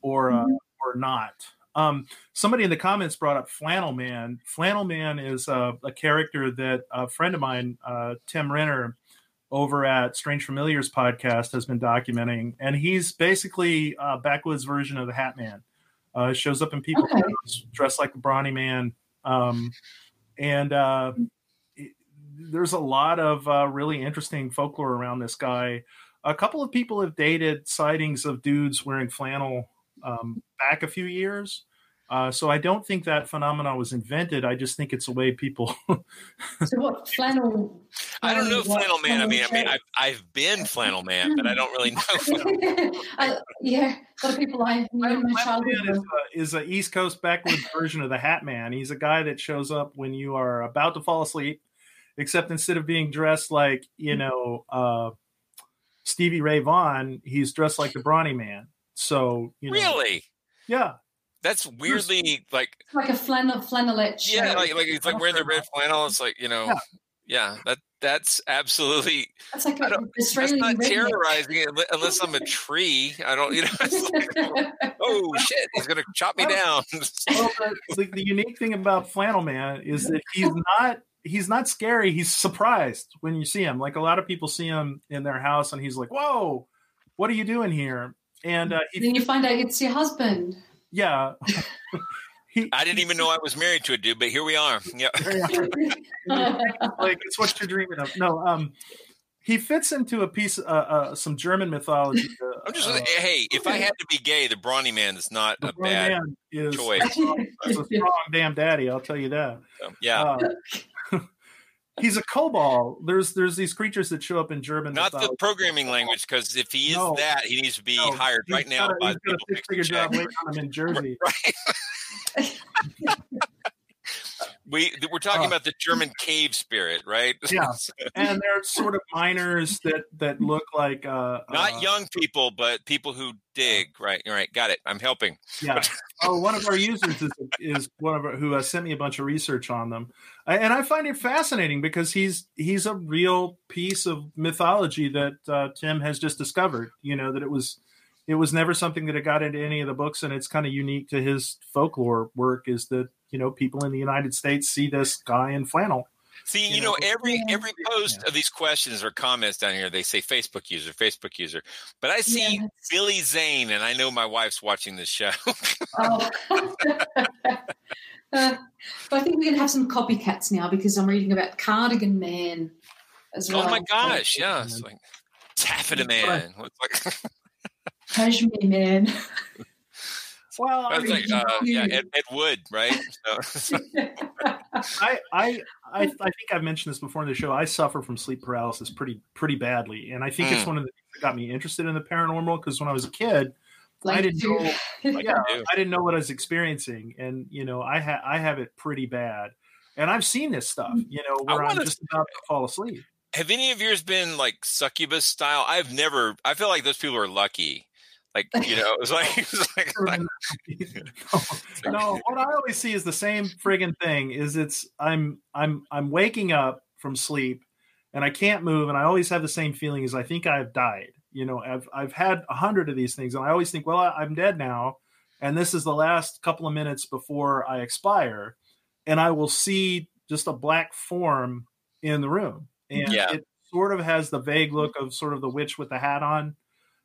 E: or uh, or not. Um, somebody in the comments brought up Flannel Man. Flannel Man is uh, a character that a friend of mine, uh, Tim Renner, over at Strange Familiars podcast, has been documenting, and he's basically a backwoods version of the Hat Man. Uh, shows up in people's
C: Okay.
E: dressed like the Brawny Man, um, and uh, it- there's a lot of uh, really interesting folklore around this guy. A couple of people have dated sightings of dudes wearing flannel um, back a few years. Uh, so I don't think that phenomena was invented. I just think it's a way people. *laughs*
C: So what flannel?
D: I don't know
C: what
D: Flannel Man. I mean, I mean, I've, I've been Flannel Man, but I don't really know. *laughs*
C: I, yeah, a lot of people I knew in my childhood.
E: Is a, is a East Coast backwoods *laughs* version of the Hat Man. He's a guy that shows up when you are about to fall asleep, except instead of being dressed like you know uh, Stevie Ray Vaughan, he's dressed like the Brawny Man. So you know,
D: Really?
E: yeah,
D: That's weirdly like
C: like a flannel, flannelette
D: yeah, like like it's like wearing the red flannel. It's like you know,
E: Yeah.
D: yeah. That that's absolutely
C: That's like
D: I
C: an
D: don't- that's
C: Australian
D: not terrorizing it unless I'm a *laughs* tree. I don't, you know. *laughs* It's like, *laughs* oh shit, he's gonna chop me down.
E: well, the, the, the unique thing about Flannel Man is that he's not he's not scary. He's surprised when you see him. Like a lot of people see him in their house, and he's like, "Whoa, what are you doing here?" And uh, he,
C: then you find out it's your husband.
E: yeah, *laughs*
D: I didn't even know I was married to a dude, but here we are. *laughs* Yeah.
E: like it's what you're dreaming of. No, um, he fits into a piece, uh, uh some German mythology. Uh,
D: I'm just
E: uh,
D: hey, if I had to be gay, the brawny man is not a bad
E: Man is
D: choice. *laughs*
E: That's a strong damn daddy. I'll tell you that.
D: Yeah,
E: Uh, he's a kobold. There's there's these creatures that show up in German.
D: not the programming language, because if he is
E: No.
D: that, he needs to be
E: No,
D: hired right now
E: a-
D: by
E: he's
D: the people who
E: six-figure job waiting on him in *laughs* Jersey.
D: Right. we we're talking
E: Uh.
D: about the German cave spirit, right?
E: Yeah. *laughs* and they're sort of miners that that look like uh,
D: Not
E: uh,
D: young people, but people who dig. Right, All right, got it. I'm helping.
E: Yeah. *laughs* Oh, one of our users is, is one of our, who has sent me a bunch of research on them, and I find it fascinating because he's he's a real piece of mythology that uh, Tim has just discovered. You know that it was it was never something that had got into any of the books, and it's kind of unique to his folklore work. Is that you know people in the United States see this guy in flannel.
D: See, you,
E: You
D: know,
E: know,
D: every every post of these questions or comments down here, they say Facebook user, Facebook user. But I see Billy Zane, and I know my wife's watching this show.
C: Oh. *laughs* *laughs* Uh, *laughs* but I think we're going to have some copycats now because I'm reading about Cardigan Man as well.
D: oh my gosh, yeah, it's like Taffeta Man. It's like, *laughs*
C: Cashmere Man. *laughs*
E: Well,
D: I was like, uh, yeah, Ed, Ed Wood, right? So,
E: I, I, I, I think I've mentioned this before in the show. I suffer from sleep paralysis pretty, pretty badly, and I think it's
D: Mm.
E: one of the things that got me interested in the paranormal. Because when I was a kid, I didn't
C: you.
E: know, *laughs* yeah, I didn't know what I was experiencing, and you know, I ha- I have it pretty bad, and I've seen this stuff, mm. you know, where I'm
D: wanna-
E: just about to fall asleep.
D: have any of yours been like succubus style? I've never. I feel like those people are lucky. Like you know, it was like, it was like, *laughs* like *laughs*
E: no, what I always see is the same friggin' thing. Is it's I'm I'm I'm waking up from sleep and I can't move, and I always have the same feeling as I think I've died. You know, I've I've had a hundred of these things, and I always think, well, I, I'm dead now, and this is the last couple of minutes before I expire, and I will see just a black form in the room, and
D: Yeah.
E: it sort of has the vague look of sort of the witch with the hat on,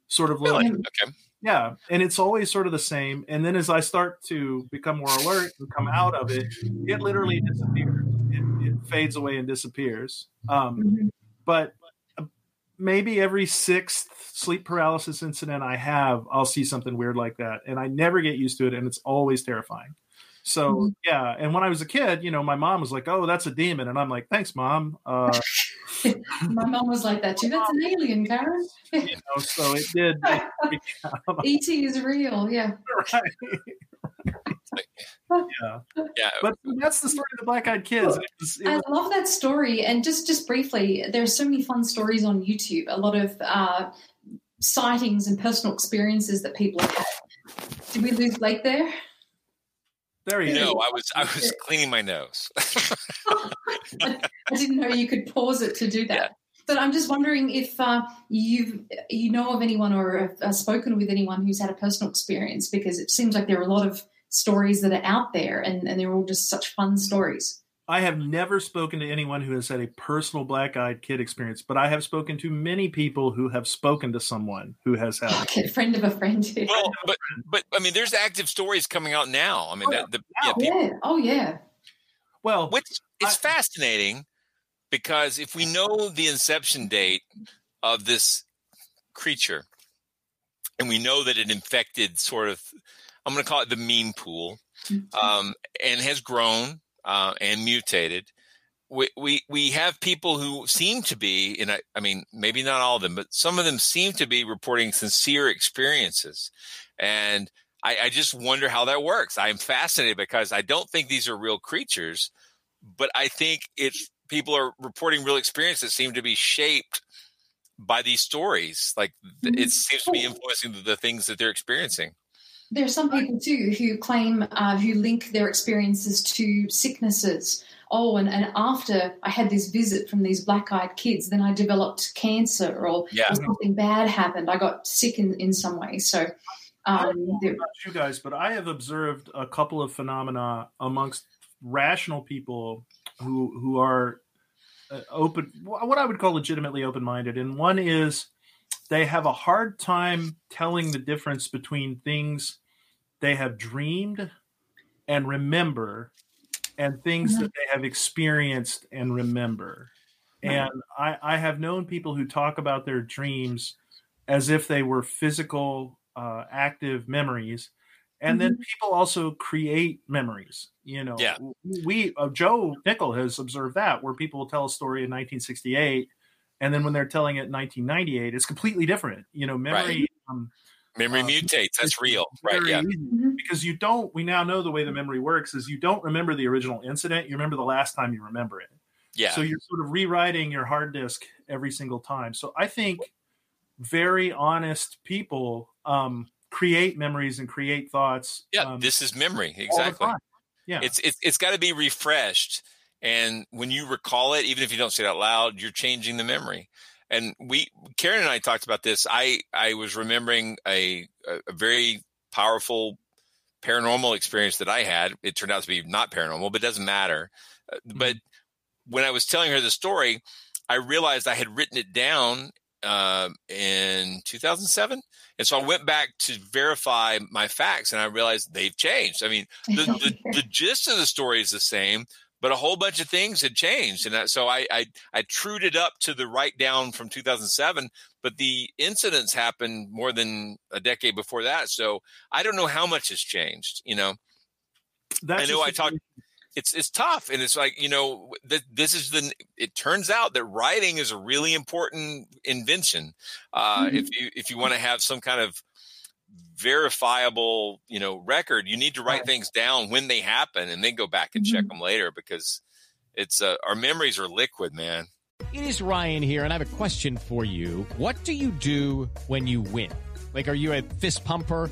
E: sort of look.
D: Okay.
E: Yeah, and it's always sort of the same. And then as I start to become more alert and come out of it, it literally disappears. It, it fades away and disappears. Um, but uh, maybe every sixth sleep paralysis incident I have, I'll see something weird like that, and I never get used to it, and it's always terrifying. So
C: Mhm.
E: yeah, and when I was a kid, you know, my mom was like, "Oh, that's a demon," and I'm like, "Thanks, mom." Uh, *laughs*
C: My mom was like that too. That's an alien, Karen.
E: you know, so it did. it- *laughs* *laughs*
C: ET is real. Yeah. *laughs*
E: yeah.
D: Yeah.
E: But that's the story of the Black Eyed Kids. It was, it
C: I love that story. And just just briefly, there are so many fun stories on YouTube. A lot of uh, sightings and personal experiences that people have had. Did we lose Blake there?
E: there you
D: No,
E: go.
D: I was I was *laughs* cleaning my nose. *laughs*
C: I didn't know you could pause it to do that. But I'm just wondering if uh, you've you know of anyone or have uh, spoken with anyone who's had a personal experience because it seems like there are a lot of stories that are out there and, and they're all just such fun stories.
E: I have never spoken to anyone who has had a personal black eyed kid experience, but I have spoken to many people who have spoken to someone who has had. *laughs* it.
C: Okay, friend of a friend.
D: well, but but I mean, there's active stories coming out now. I mean, oh, that, the, yeah,
C: yeah.
D: people,
C: Oh yeah.
E: Oh, well,
D: which is fascinating because if we know the inception date of this creature, and we know that it infected sort of, I'm going to call it the meme pool, um, and has grown uh, and mutated. We, we we have people who seem to be, and I, I mean, maybe not all of them, but some of them seem to be reporting sincere experiences, and I, I just wonder how that works. I'm fascinated because I don't think these are real creatures, but I think it's people are reporting real experiences that seem to be shaped by these stories. Like it seems to be influencing the, the things that they're experiencing.
C: There are some people too who claim, uh, who link their experiences to sicknesses. Oh, and, and after I had this visit from these black eyed kids, then I developed cancer or,
D: Yeah.
C: or something bad happened. I got sick in, in some way. So,
E: I
C: um,
E: don't know
C: there-
E: about you guys, but I have observed a couple of phenomena amongst rational people who who are uh, open, what I would call legitimately open minded, and one is they have a hard time telling the difference between things they have dreamed and remember and things that they have experienced and remember. And I, I have known people who talk about their dreams as if they were physical, uh, active memories. And then people also create memories. You know,
D: Yeah.
E: we uh, Joe Nickell has observed that where people will tell a story in 1968, and then when they're telling it in 1998, it's completely different. You know, memory. Um,
D: Memory
E: uh,
D: mutates. That's real, right? Yeah.
E: because you don't. We now know the way the memory works is you don't remember the original incident. You remember the last time you remember it.
D: Yeah.
E: So you're sort of rewriting your hard disk every single time. So I think very honest people um, create memories and create thoughts.
D: Yeah,
E: um,
D: this is memory. Exactly.
E: Yeah.
D: It's it's it's got to be refreshed, and when you recall it, even if you don't say it out loud, you're changing the memory. And we, Karen and I talked about this. I I was remembering a a, very powerful paranormal experience that I had. It turned out to be not paranormal, but it doesn't matter. Uh, But when I was telling her the story, I realized I had written it down uh, in 2007. And so I went back to verify my facts and I realized they've changed. I mean, *laughs* the, the, the gist of the story is the same, but a whole bunch of things had changed. And so I, I, I trued it up to the write down from 2007, but the incidents happened more than a decade before that. So I don't know how much has changed, you know?
E: That's
D: I know I talked. It's it's tough, and it's like you know th- this is the. It turns out that writing is a really important invention. Uh,
C: Mhm.
D: If you if you want to have some kind of verifiable you know record, you need to write things down when they happen, and then go back and check them later because it's uh, our memories are liquid, man.
F: It is Ryan here, and I have a question for you. What do you do when you win? Like, are you a fist pumper?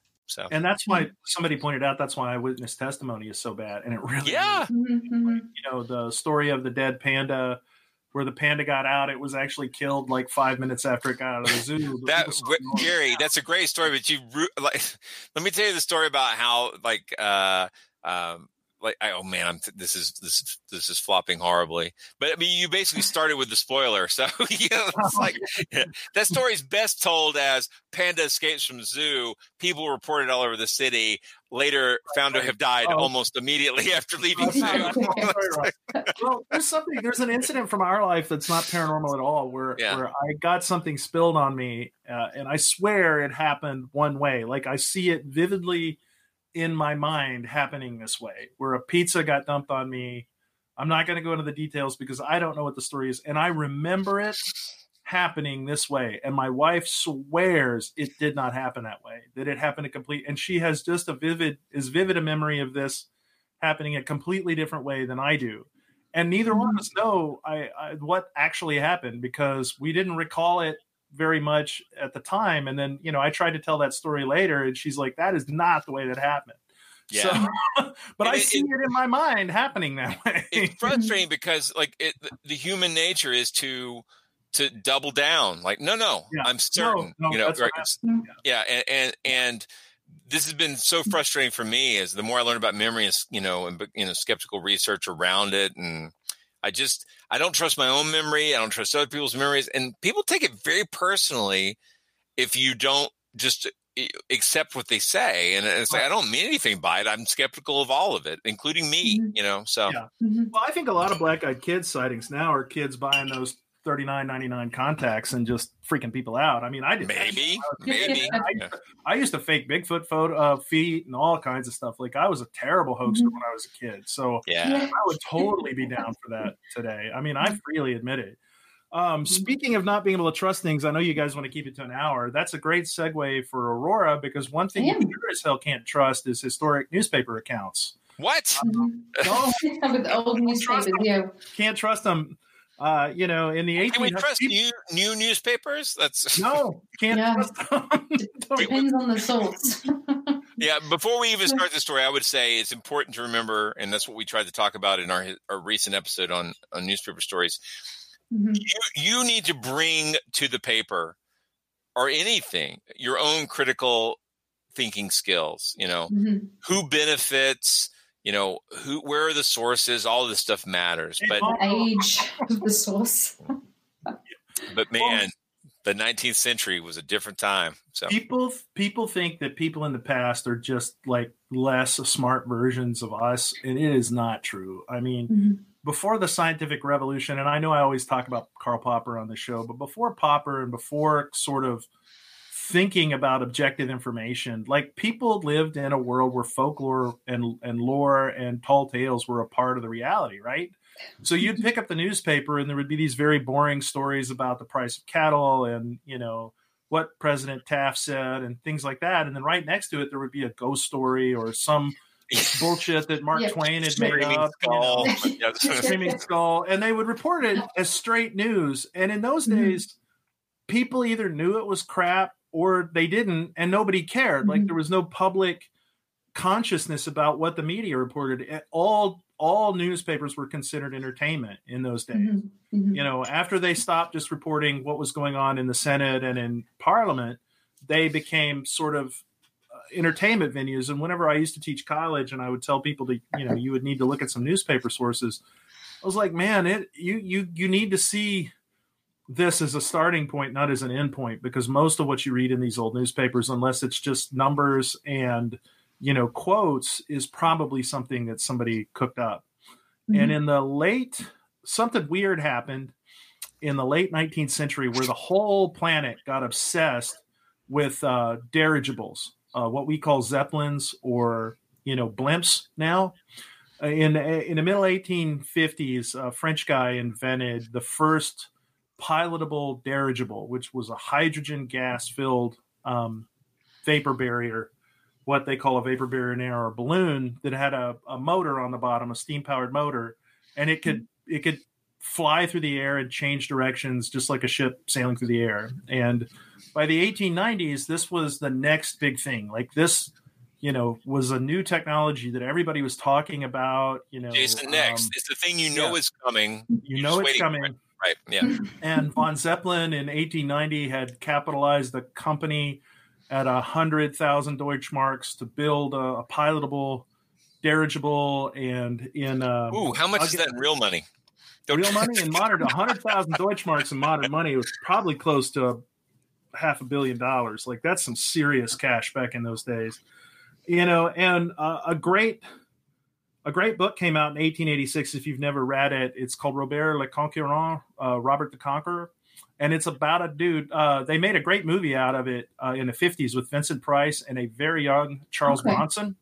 D: So,
E: and that's why somebody pointed out that's why eyewitness testimony is so bad, and it really,
D: yeah,
E: is. you know, the story of the dead panda, where the panda got out, it was actually killed like five minutes after it got out of the zoo.
D: that Gary, that's a great story. But you like, *laughs* let me tell you the story about how like uh um like I, oh man, I'm this is this this is flopping horribly. But I mean, you basically started with the spoiler, *laughs* so you know, *laughs* it's like that story's best told as panda escapes from zoo. People reported all over the city. Later, found to have died
E: Oh.
D: almost immediately *laughs* after leaving zoo.
E: well, there's something. There's an incident from our life that's not paranormal at all, where
D: Yeah.
E: where I got something spilled on me, uh, and I swear it happened one way. Like I see it vividly in my mind happening this way, where a pizza got dumped on me. I'm not going to go into the details because I don't know what the story is, and I remember it happening this way. And my wife swears it did not happen that way, that it happened a complete, and she has just a vivid, as vivid a memory of this happening a completely different way than I do. And neither one of us know I, I, what actually happened because we didn't recall it very much at the time. And then, you know, I tried to tell that story later, and she's like, that is not the way that happened.
D: Yeah.
E: So, *laughs* but I see it, in my mind happening that way.
D: it's *laughs* frustrating because like it, the human nature is to to double down. Like, no, no,
E: Yeah.
D: I'm certain.
E: No, no,
D: you know, right?
E: what
D: yeah, and, and and this has been so frustrating for me is the more I learn about memory, is you know, and you know, skeptical research around it, and I just I don't trust my own memory. I don't trust other people's memories, and people take it very personally if you don't just accept what they say and it's like i don't mean anything by it i'm skeptical of all of it including me mm-hmm. you know so
E: Yeah. Mm-hmm. Well, I think a lot of *laughs* black eyed kids sightings now are kids buying those thirty nine ninety nine contacts and just freaking people out. I mean, I did that
D: maybe
E: I was
D: maybe
E: I, used to, I used to fake Bigfoot photo uh, feet and all kinds of stuff. Like I was a terrible hoaxer when I was a kid. So
D: Yeah.
E: I would totally be down for that today. I mean, I freely admit it. Um, speaking of not being able to trust things, I know you guys want to keep it to an hour. That's a great segue for Aurora because one thing you sure as hell can't trust is historic newspaper accounts.
D: What? *laughs*
E: No, *laughs*
C: With old newspapers, yeah.
E: can't trust them. Uh, you know, in the
D: can we
E: 1800s,
D: trust new new newspapers that's
E: no can't trust them. *laughs*
C: Depends on the source. *laughs*
D: yeah before we even start the story i would say it's important to remember and that's what we tried to talk about in our our recent episode on on newspaper stories
C: Mm-hmm.
D: you you need to bring to the paper or anything your own critical thinking skills you know
C: Mhm.
D: who benefits you know who where are the sources all this stuff matters but
C: age *laughs* of the source.
D: but man the 19th century was a different time so.
E: People people think that people in the past are just like less smart versions of us and it is not true. I mean mm-hmm. before the scientific revolution and i know i always talk about karl popper on the show but before popper and before sort of thinking about objective information like people lived in a world where folklore and and lore and tall tales were a part of the reality right so you'd pick up the newspaper and there would be these very boring stories about the price of cattle and you know what president taft said and things like that and then right next to it there would be a ghost story or some bullshit that mark *laughs*
D: Yeah.
E: twain had made
D: Screaming
E: up you know.
D: skull. *laughs* Yeah.
E: screaming *laughs* skull and they would report it as straight news and in those mm-hmm. days people either knew it was crap or they didn't and nobody cared. Like there was no public consciousness about what the media reported. All all newspapers were considered entertainment in those days.
C: Mm-hmm.
E: you know after they stopped just reporting what was going on in the senate and in parliament they became sort of uh, entertainment venues. And whenever i used to teach college and i would tell people to you know you would need to look at some newspaper sources i was like man it you you you need to see this as a starting point not as an end point because most of what you read in these old newspapers unless it's just numbers and you know quotes is probably something that somebody cooked up and in the late something weird happened in the late 19th century where the whole planet got obsessed with uh, dirigibles, uh, what we call zeppelins or you know blimps now. Uh, In in the middle 1850s, a French guy invented the first pilotable dirigible, which was a hydrogen gas filled um, vapor barrier, what they call a vapor barrier now, or a balloon that had a, a motor on the bottom, a steam powered motor, and it could it could fly through the air and change directions just like a ship sailing through the air. And by the 1890s, this was the next big thing. Like this, you know, was a new technology that everybody was talking about. You know,
D: jason next
E: um,
D: it's the thing you know
E: yeah.
D: is coming
E: you
D: You're
E: know it's coming.
D: it. Right yeah *laughs*
E: and von Zeppelin in 1890 had capitalized the company at a hundred thousand Deutschmarks to build a, a pilotable dirigible, and in um,
D: ooh how much
E: I'll
D: is that in real money
E: real money in modern a hundred thousand Deutschmarks in modern money was probably close to half a billion dollars. Like that's some serious cash back in those days, you know. And uh, a great a great book came out in 1886. If you've never read it, it's called Robur Le Conquérant, uh, Robert the Conqueror, and it's about a dude. Uh, they made a great movie out of it uh, in the 50s with Vincent Price and a very young Charles
D: Okay.
E: Bronson.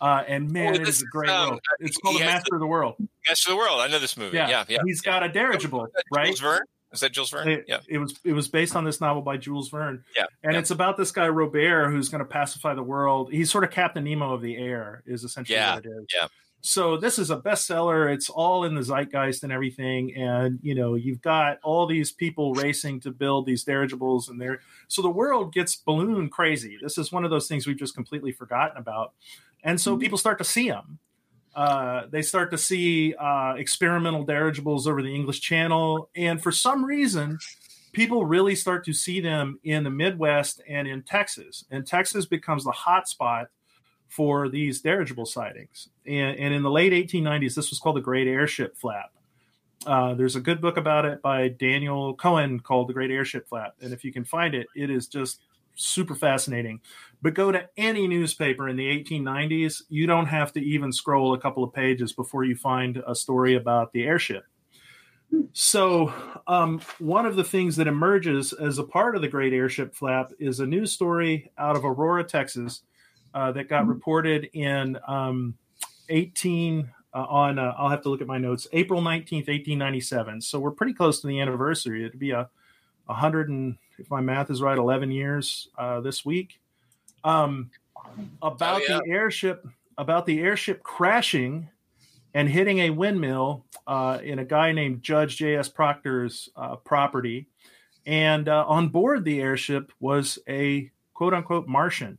E: Uh, and man,
D: Oh,
E: it
D: this
E: is a great
D: um,
E: world. It's called The
D: has
E: Master of the World.
D: Master of the world. I know this movie. Yeah, yeah.
E: He's got a dirigible, right?
D: Jules Verne? Is that Jules Verne?
E: It,
D: yeah.
E: it was it was based on this novel by Jules Verne.
D: Yeah,
E: and
D: yeah.
E: it's about this guy Robert who's going to pacify the world. He's sort of Captain Nemo of the air, is essentially
D: Yeah.
E: what it is.
D: Yeah.
E: So this is a bestseller. It's all in the zeitgeist and everything, and you know you've got all these people racing to build these dirigibles, and they're so the world gets balloon crazy. This is one of those things we've just completely forgotten about, and so mm-hmm. people start to see them. Uh, they start to see uh, experimental dirigibles over the English Channel, and for some reason, people really start to see them in the Midwest and in Texas. And Texas becomes the hotspot for these dirigible sightings. And, and in the late 1890s, this was called the Great Airship Flap. Uh, there's a good book about it by Daniel Cohen called The Great Airship Flap. And if you can find it, it is just super fascinating. But go to any newspaper in the 1890s, you don't have to even scroll a couple of pages before you find a story about the airship. So, um, one of the things that emerges as a part of the Great Airship Flap is a news story out of Aurora, Texas, uh, that got reported in um, 18 uh, on. Uh, I'll have to look at my notes. April 19th, 1897. So we're pretty close to the anniversary. It'd be a, a hundred and, if my math is right, 11 years uh, this week. Um, about
D: Oh, yeah.
E: the airship, about the airship crashing and hitting a windmill uh, in a guy named Judge J.S. Proctor's uh, property. And uh, on board the airship was a quote unquote Martian.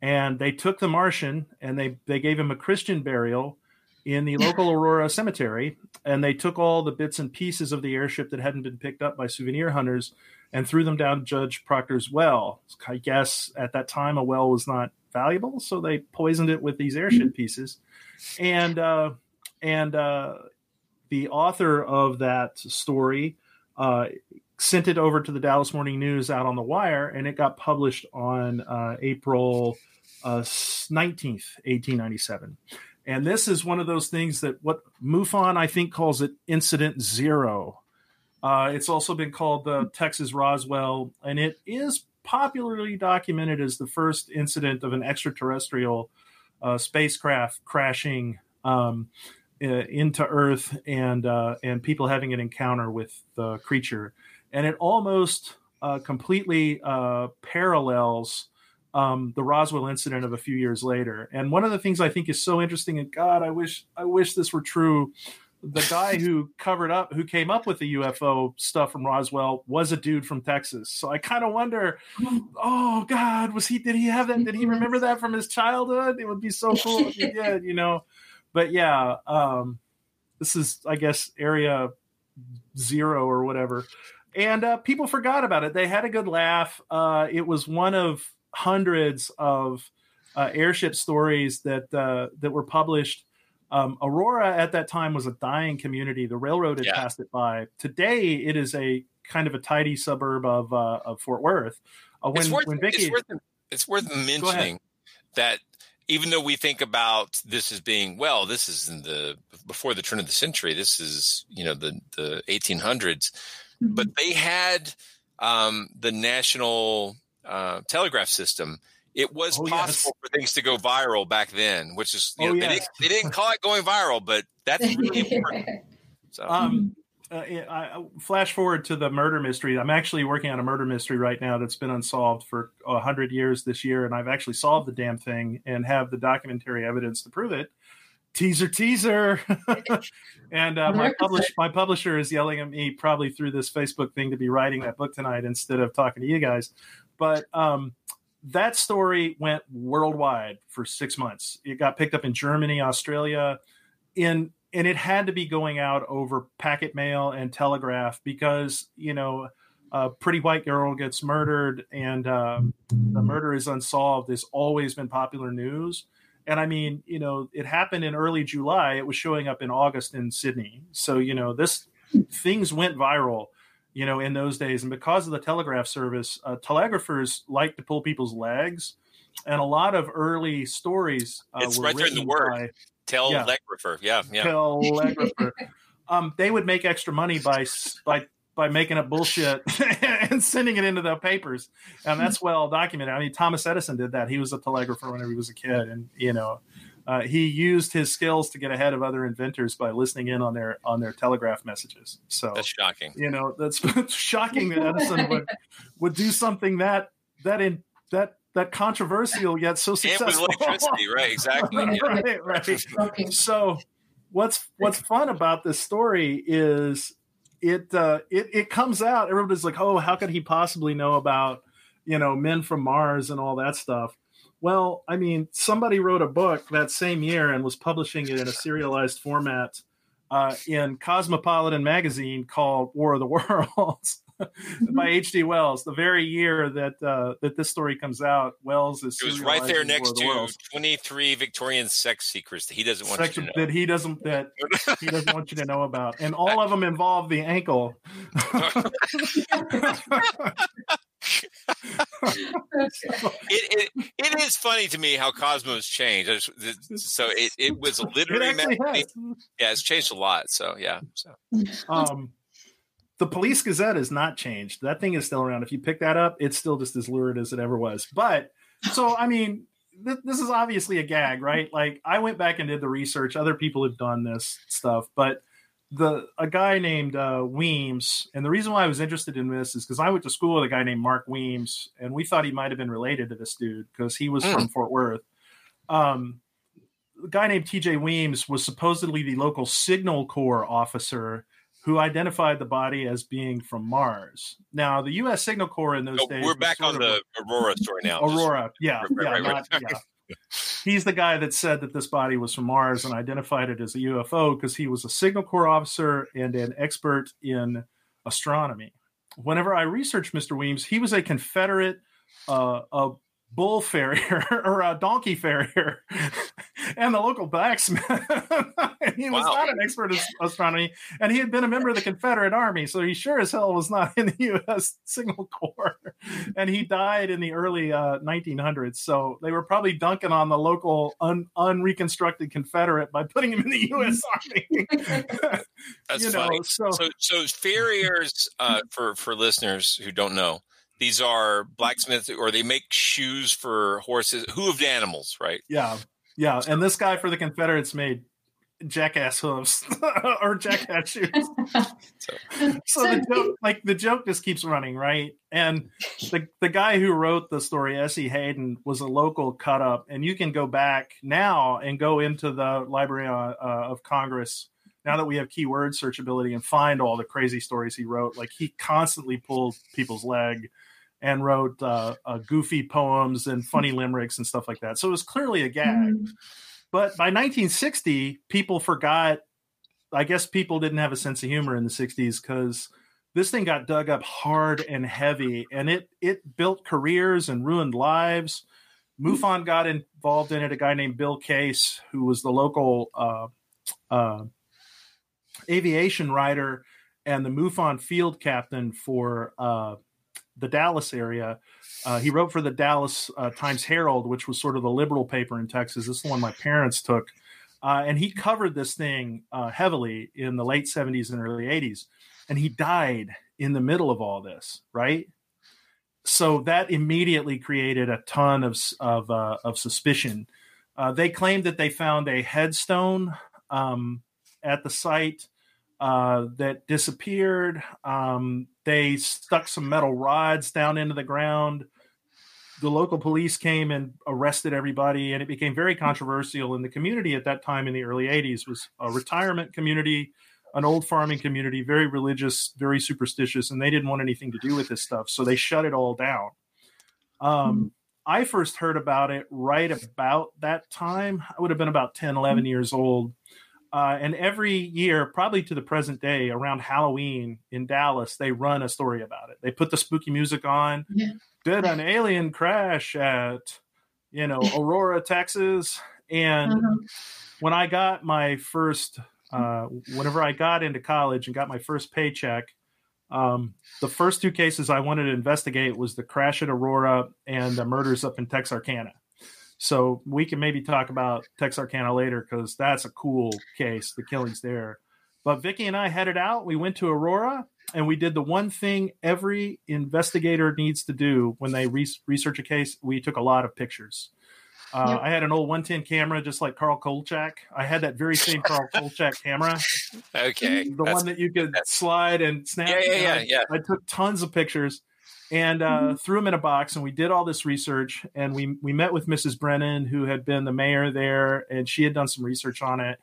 E: And they took the Martian and they, they gave him a Christian burial in the local *laughs* Aurora cemetery. And they took all the bits and pieces of the airship that hadn't been picked up by souvenir hunters and threw them down Judge Proctor's well. I guess at that time a well was not valuable, so they poisoned it with these airship pieces. And uh, and uh, the author of that story uh, sent it over to the Dallas Morning News out on the wire, and it got published on uh, April uh, nineteenth, eighteen ninety seven. And this is one of those things that what MUFON I think calls it Incident Zero. Uh, it's also been called the Texas Roswell, and it is popularly documented as the first incident of an extraterrestrial uh, spacecraft crashing um, into Earth and uh, and people having an encounter with the creature, and it almost uh, completely uh, parallels um, the Roswell incident of a few years later. And one of the things I think is so interesting, and God, I wish I wish this were true. The guy who covered up, who came up with the UFO stuff from Roswell, was a dude from Texas. So I kind of wonder, oh God, was he? Did he have that? Did he remember that from his childhood? It would be so cool if he did, you know. But yeah, um, this is, I guess, area zero or whatever. And uh, people forgot about it. They had a good laugh. Uh, it was one of hundreds of uh, airship stories that uh, that were published. Um, Aurora at that time was a dying community. The railroad had
D: Yeah.
E: passed it by. Today, it is a kind of a tidy suburb of uh, of Fort Worth. Uh, when,
D: it's worth
E: when Vicky,
D: it's worth it's worth mentioning that even though we think about this as being well, this is in the before the turn of the century. This is you know the the 1800s, but they had um, the national uh, telegraph system. It was
E: Oh, yes.
D: possible for things to go viral back then, which is you
E: Oh,
D: know, they, didn't, they didn't call it going viral, but that's really *laughs* important. So
E: Um, uh, I, I- flash forward to the murder mystery. I'm actually working on a murder mystery right now that's been unsolved for a hundred years this year, and I've actually solved the damn thing and have the documentary evidence to prove it. Teaser, teaser. *laughs* and uh, my
C: 100%.
E: publish my publisher is yelling at me probably through this Facebook thing to be writing that book tonight instead of talking to you guys. But um, that story went worldwide for six months. It got picked up in Germany, Australia, in and it had to be going out over packet mail and telegraph because you know a pretty white girl gets murdered and um, the murder is unsolved has always been popular news. And i mean you know it happened in early july. It was showing up in august in sydney. So you know this things went viral you know in those days and because of the telegraph service uh, telegraphers like to pull people's legs and a lot of early stories uh,
D: it's
E: were
D: right there in the word.
E: by-
D: Telegrapher.
E: Yeah.
D: Yeah, yeah.
E: telegrapher. um, they would make extra money by by by making up bullshit *laughs* and sending it into the papers, and that's well documented. I mean, Thomas Edison did that. He was a telegrapher whenever he was a kid, and you know, Uh, he used his skills to get ahead of other inventors by listening in on their on their telegraph messages. So
D: That's shocking.
E: you know that's *laughs* shocking that Edison would *laughs* would do something that that in that that controversial yet so
D: And with
E: successful.
D: electricity, right? Exactly. yeah. *laughs*
E: right, right. So what's what's fun about this story is it uh, it it comes out. Everybody's like, oh, how could he possibly know about you know men from Mars and all that stuff? Well, I mean, somebody wrote a book that same year and was publishing it in a serialized format uh, in Cosmopolitan magazine called War of the *laughs* Worlds *laughs* by H.G. Wells. The very year that uh, that this story comes out, Wells is
D: It was right there next
E: the
D: to
E: Worlds.
D: 23 Victorian sex secrets that he doesn't want
E: Sex
D: you to know.
E: that he doesn't that he doesn't want you to know about, and all of them involve the ankle. *laughs*
D: it, it, it is funny to me how Cosmos changed. So it, it was *laughs* a literary
E: actually
D: Yeah, it's changed a lot. So yeah. So
E: um, the Police Gazette has not changed. That thing is still around. If you pick that up, it's still just as lurid as it ever was. But so, I mean, th- this is obviously a gag, right? Like, I went back and did the research. Other people have done this stuff, but the a guy named uh, Weems, and the reason why I was interested in this is because I went to school with a guy named Mark Weems, and we thought he might have been related to this dude because he was
D: Hmm.
E: from Fort Worth. Um, a guy named TJ Weems was supposedly the local signal corps officer who identified the body as being from Mars. Now, the U.S. Signal Corps in those days.
D: we're back on the Aurora story now.
E: Aurora, yeah, yeah,
D: right,
E: not,
D: right.
E: yeah. He's the guy that said that this body was from Mars and identified it as a UFO because he was a Signal Corps officer and an expert in astronomy. Whenever I researched Mr. Weems, he was a Confederate, uh, a bull farrier *laughs* or a donkey farrier, *laughs* and the local blacksmith. *laughs* And he was not an expert in astronomy, and he had been a member of the Confederate Army, so he sure as hell was not in the U.S. Signal Corps. And he died in the early uh, 1900s, so they were probably dunking on the local un- unreconstructed Confederate by putting him in the U.S. Army.
D: That's
E: you know,
D: funny.
E: so-
D: so, so farriers, uh, for for listeners who don't know, these are blacksmiths, or they make shoes for horses, hooved animals, right?
E: Yeah, yeah. And this guy for the Confederates made jackass hooves *laughs* or jackass shoes. *laughs* so the joke, like the joke, just keeps running, right? And the the guy who wrote the story, S.E. Haydon, was a local cut up, and you can go back now and go into the Library uh, uh, of Congress. Now that we have keyword searchability and find all the crazy stories he wrote, like he constantly pulled people's leg and wrote uh, uh, goofy poems and funny *laughs* limericks and stuff like that. So it was clearly a gag. But by 1960, people forgot. I guess people didn't have a sense of humor in the 60s because this thing got dug up hard and heavy, and it it built careers and ruined lives. MUFON got involved in it. A guy named Bill Case, who was the local uh, uh, aviation writer and the MUFON field captain for uh, the Dallas area. Uh, he wrote for the Dallas uh, Times Herald, which was sort of the liberal paper in Texas. This is the one my parents took. Uh, and he covered this thing uh, heavily in the late 70s and early 80s. And he died in the middle of all this, right? So that immediately created a ton of, of, uh, of suspicion. Uh, they claimed that they found a headstone um, at the site uh, that disappeared. Um, they stuck some metal rods down into the ground. The local police came and arrested everybody, and it became very controversial. in the community at that time in the early 80s was a retirement community, an old farming community, very religious, very superstitious, and they didn't want anything to do with this stuff. So they shut it all down. Um, I first heard about it right about that time. I would have been about 10, 11 years old. Uh, and every year, probably to the present day, around Halloween in Dallas, they run a story about it. They put the spooky music on. Did an alien crash at, you know, *laughs* Aurora, Texas? And
C: Uh-huh.
E: when I got my first, uh, whenever I got into college and got my first paycheck, um, the first two cases I wanted to investigate was the crash at Aurora and the murders up in Texarkana. So we can maybe talk about Texarkana later because that's a cool case, the killings there. But Vicky and I headed out. We went to Aurora and we did the one thing every investigator needs to do when they re- research a case. We took a lot of pictures. Uh,
C: Yep.
E: I had an old 110 camera, just like Carl Kolchak. I had that very same Carl Kolchak camera, *laughs*
D: Okay.
E: the
D: That's-
E: one that you could slide and snap.
D: Yeah, yeah, yeah,
E: I,
D: yeah.
E: I took tons of pictures and uh,
C: Mm-hmm.
E: threw them in a box, and we did all this research. And we we met with Mrs. Brennan, who had been the mayor there, and she had done some research on it.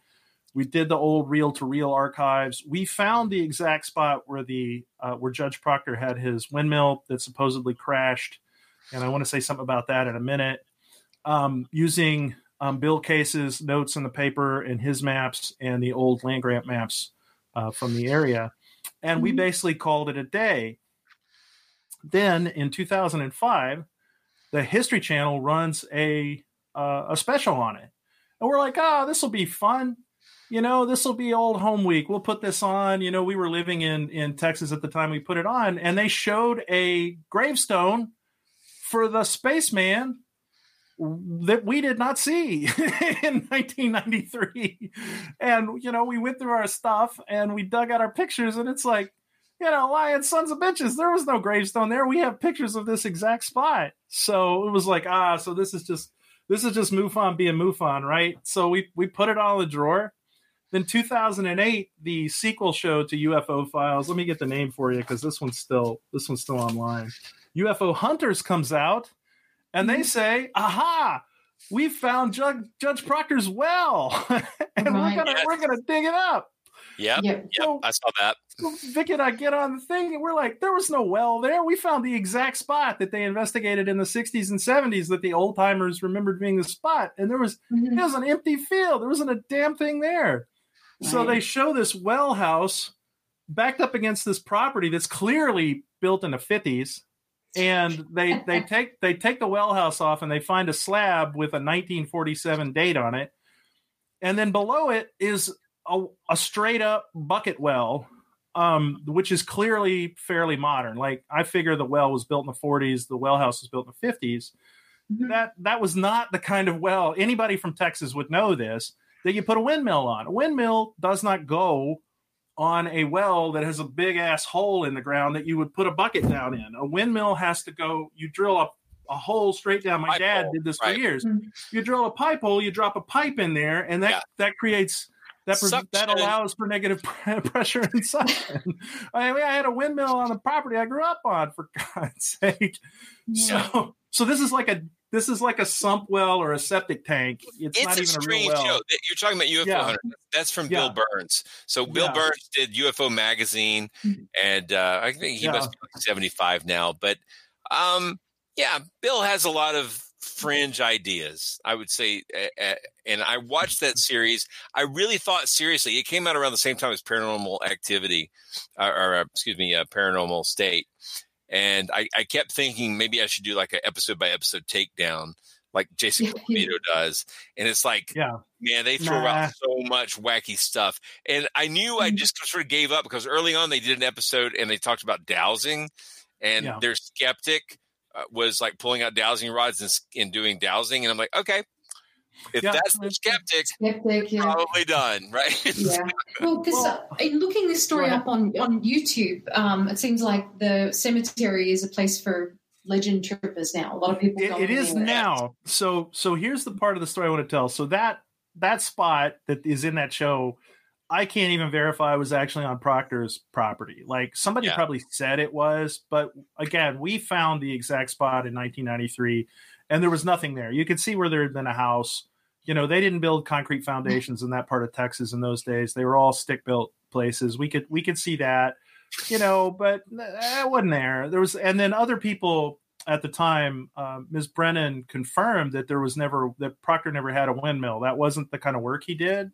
E: We did the old reel to reel archives. We found the exact spot where the uh, where Judge Proctor had his windmill that supposedly crashed, and I want to say something about that in a minute. Um, using um, Bill Case's notes in the paper and his maps and the old land grant maps uh, from the area, and we basically called it a day. Then in 2005, the History Channel runs a uh, a special on it, and we're like, oh, this will be fun. You know this will be old home week. We'll put this on. You know we were living in in texas at the time we put it on and they showed a gravestone for the spaceman that we did not see *laughs* in 1993 and you know we went through our stuff and we dug out our pictures and it's like you know lion sons of bitches there was no gravestone there we have pictures of this exact spot so it was like ah so this is just this is just mufon being mufon right so we we put it all in the drawer then 2008, the sequel show to UFO Files. Let me get the name for you because this one's still this one's still online. UFO Hunters comes out, and they say, "Aha! We found Judge, Judge Proctor's well, *laughs* and
C: Right.
E: we're gonna we're gonna dig it up."
D: Yep.
C: Yep.
D: Yep. I saw that.
E: So Vic and I get on the thing, and we're like, "There was no well there. We found the exact spot that they investigated in the 60s and 70s that the old timers remembered being the spot, and there was
C: Mhm.
E: it was an empty field. There wasn't a damn thing there." So they show this well house backed up against this property that's clearly built in the 50s. And they they *laughs* take they take the well house off and they find a slab with a 1947 date on it. And then below it is a, a straight up bucket well, um, which is clearly fairly modern. Like I figure the well was built in the 40s, the well house was built in the 50s. That that was not the kind of well anybody from Texas would know this that you put a windmill on. A windmill does not go on a well that has a big ass hole in the ground that you would put a bucket down in. A windmill has to go, you drill a, a hole straight down. My
D: Pipe
E: dad
D: hole,
E: did this
D: right.
E: for years.
C: Mhm.
E: You drill a pipe hole, you drop a pipe in there, and that,
D: Yeah.
E: that creates that pre- that allows for negative *laughs* pressure and suction. I mean, I had a windmill on the property I grew up on, for *laughs* God's sake. So, so this is like a this is like a sump well or a septic tank. It's,
D: It's
E: not
D: a
E: even a
D: strange
E: real well.
D: show. You're talking about UFO
E: Yeah.
D: Hunter. That's from
E: Yeah.
D: Bill Birnes. So Bill
E: Yeah.
D: Birnes did UFO magazine, and uh, I think he
E: Yeah.
D: must be like 75 now. But um, yeah, Bill has a lot of fringe ideas. I would say, uh, uh, and I watched that series. I really thought seriously. It came out around the same time as Paranormal Activity, or, or uh, excuse me, uh, Paranormal State. And I, I kept thinking maybe I should do like an episode by episode takedown, like Jason *laughs* Colavito does. And it's like,
E: Yeah.
D: man, they throw
E: Nah.
D: out so much wacky stuff. And I knew
E: Mm-hmm.
D: I just sort of gave up because early on they did an episode and they talked about dowsing, and
E: Yeah.
D: their skeptic uh, was like pulling out dowsing rods and, and doing dowsing. And I'm like, okay, if
E: Yeah.
D: that's the skeptic,
C: Skeptic, yeah.
D: probably done, *laughs* right?
C: Yeah. Well, because in looking this story
E: Go
C: up on, on YouTube, um, it seems like the cemetery is a place for legend trippers now. A lot of people
E: It-
C: go
E: it
C: in
E: is
C: there.
E: now. So so here's the part of the story I want to tell. So that that spot that is in that show, I can't even verify it was actually on Proctor's property. Like somebody
D: Yeah.
E: probably said it was, but again, we found the exact spot in 1993, and there was nothing there. You could see where there had been a house. You know, they didn't build concrete foundations in that part of Texas in those days. They were all stick built places. We could we could see that, you know, but it wasn't there. There was, and then other people at the time, uh, Ms. Brennan confirmed that there was never that Proctor never had a windmill. That wasn't the kind of work he did.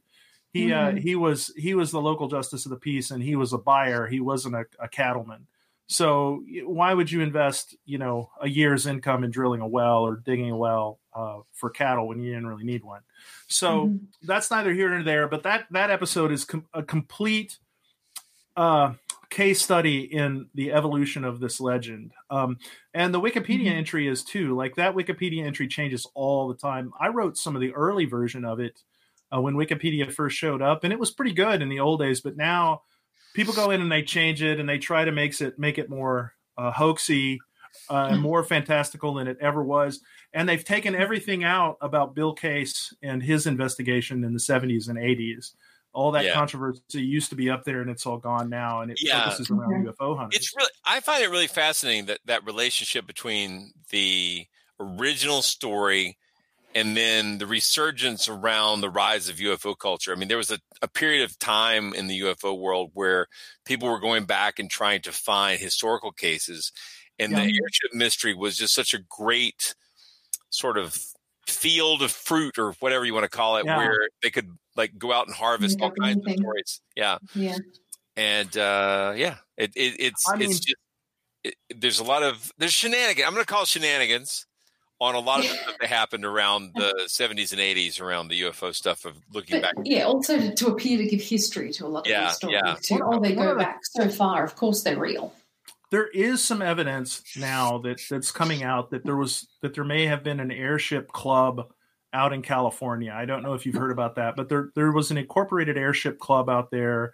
E: He uh,
C: Mhm.
E: he was he was the local justice of the peace, and he was a buyer. He wasn't a, a cattleman. So why would you invest, you know, a year's income in drilling a well or digging a well uh, for cattle when you didn't really need one? So
C: Mhm.
E: that's neither here nor there. But that that episode is com- a complete uh, case study in the evolution of this legend. Um, and the Wikipedia
C: Mhm.
E: entry is too. Like that Wikipedia entry changes all the time. I wrote some of the early version of it uh, when Wikipedia first showed up, and it was pretty good in the old days. But now people go in and they change it and they try to makes it make it more uh, hoaxy uh, and more fantastical than it ever was. And they've taken everything out about Bill Case and his investigation in the 70s and 80s. All that
D: Yeah.
E: controversy used to be up there, and it's all gone now, and it
D: Yeah.
E: focuses around UFO hunters.
D: It's really I find it really fascinating that that relationship between the original story and then the resurgence around the rise of UFO culture. I mean, there was a, a period of time in the UFO world where people were going back and trying to find historical cases, and the airship mystery was just such a great sort of field of fruit or whatever you want to call it,
C: Yeah.
D: where they could like go out and harvest all kinds of stories. Yeah
C: Yeah.
D: and uh yeah it, it it's
E: I mean-
D: it's just it, there's a lot of there's shenanigans i'm going to call it shenanigans on a lot of the stuff that happened around *laughs* the 70s and 80s around the ufo stuff of looking
C: But
D: back
C: yeah, also to, to appear to give history to a lot of
D: Yeah,
C: these stories
D: yeah.
C: too. Oh, they go
E: of
C: back so far. Of course, they're real.
E: there is some evidence now that that's coming out that there was that there may have been an airship club out in California. I don't know if you've heard about that, but there there was an incorporated airship club out there.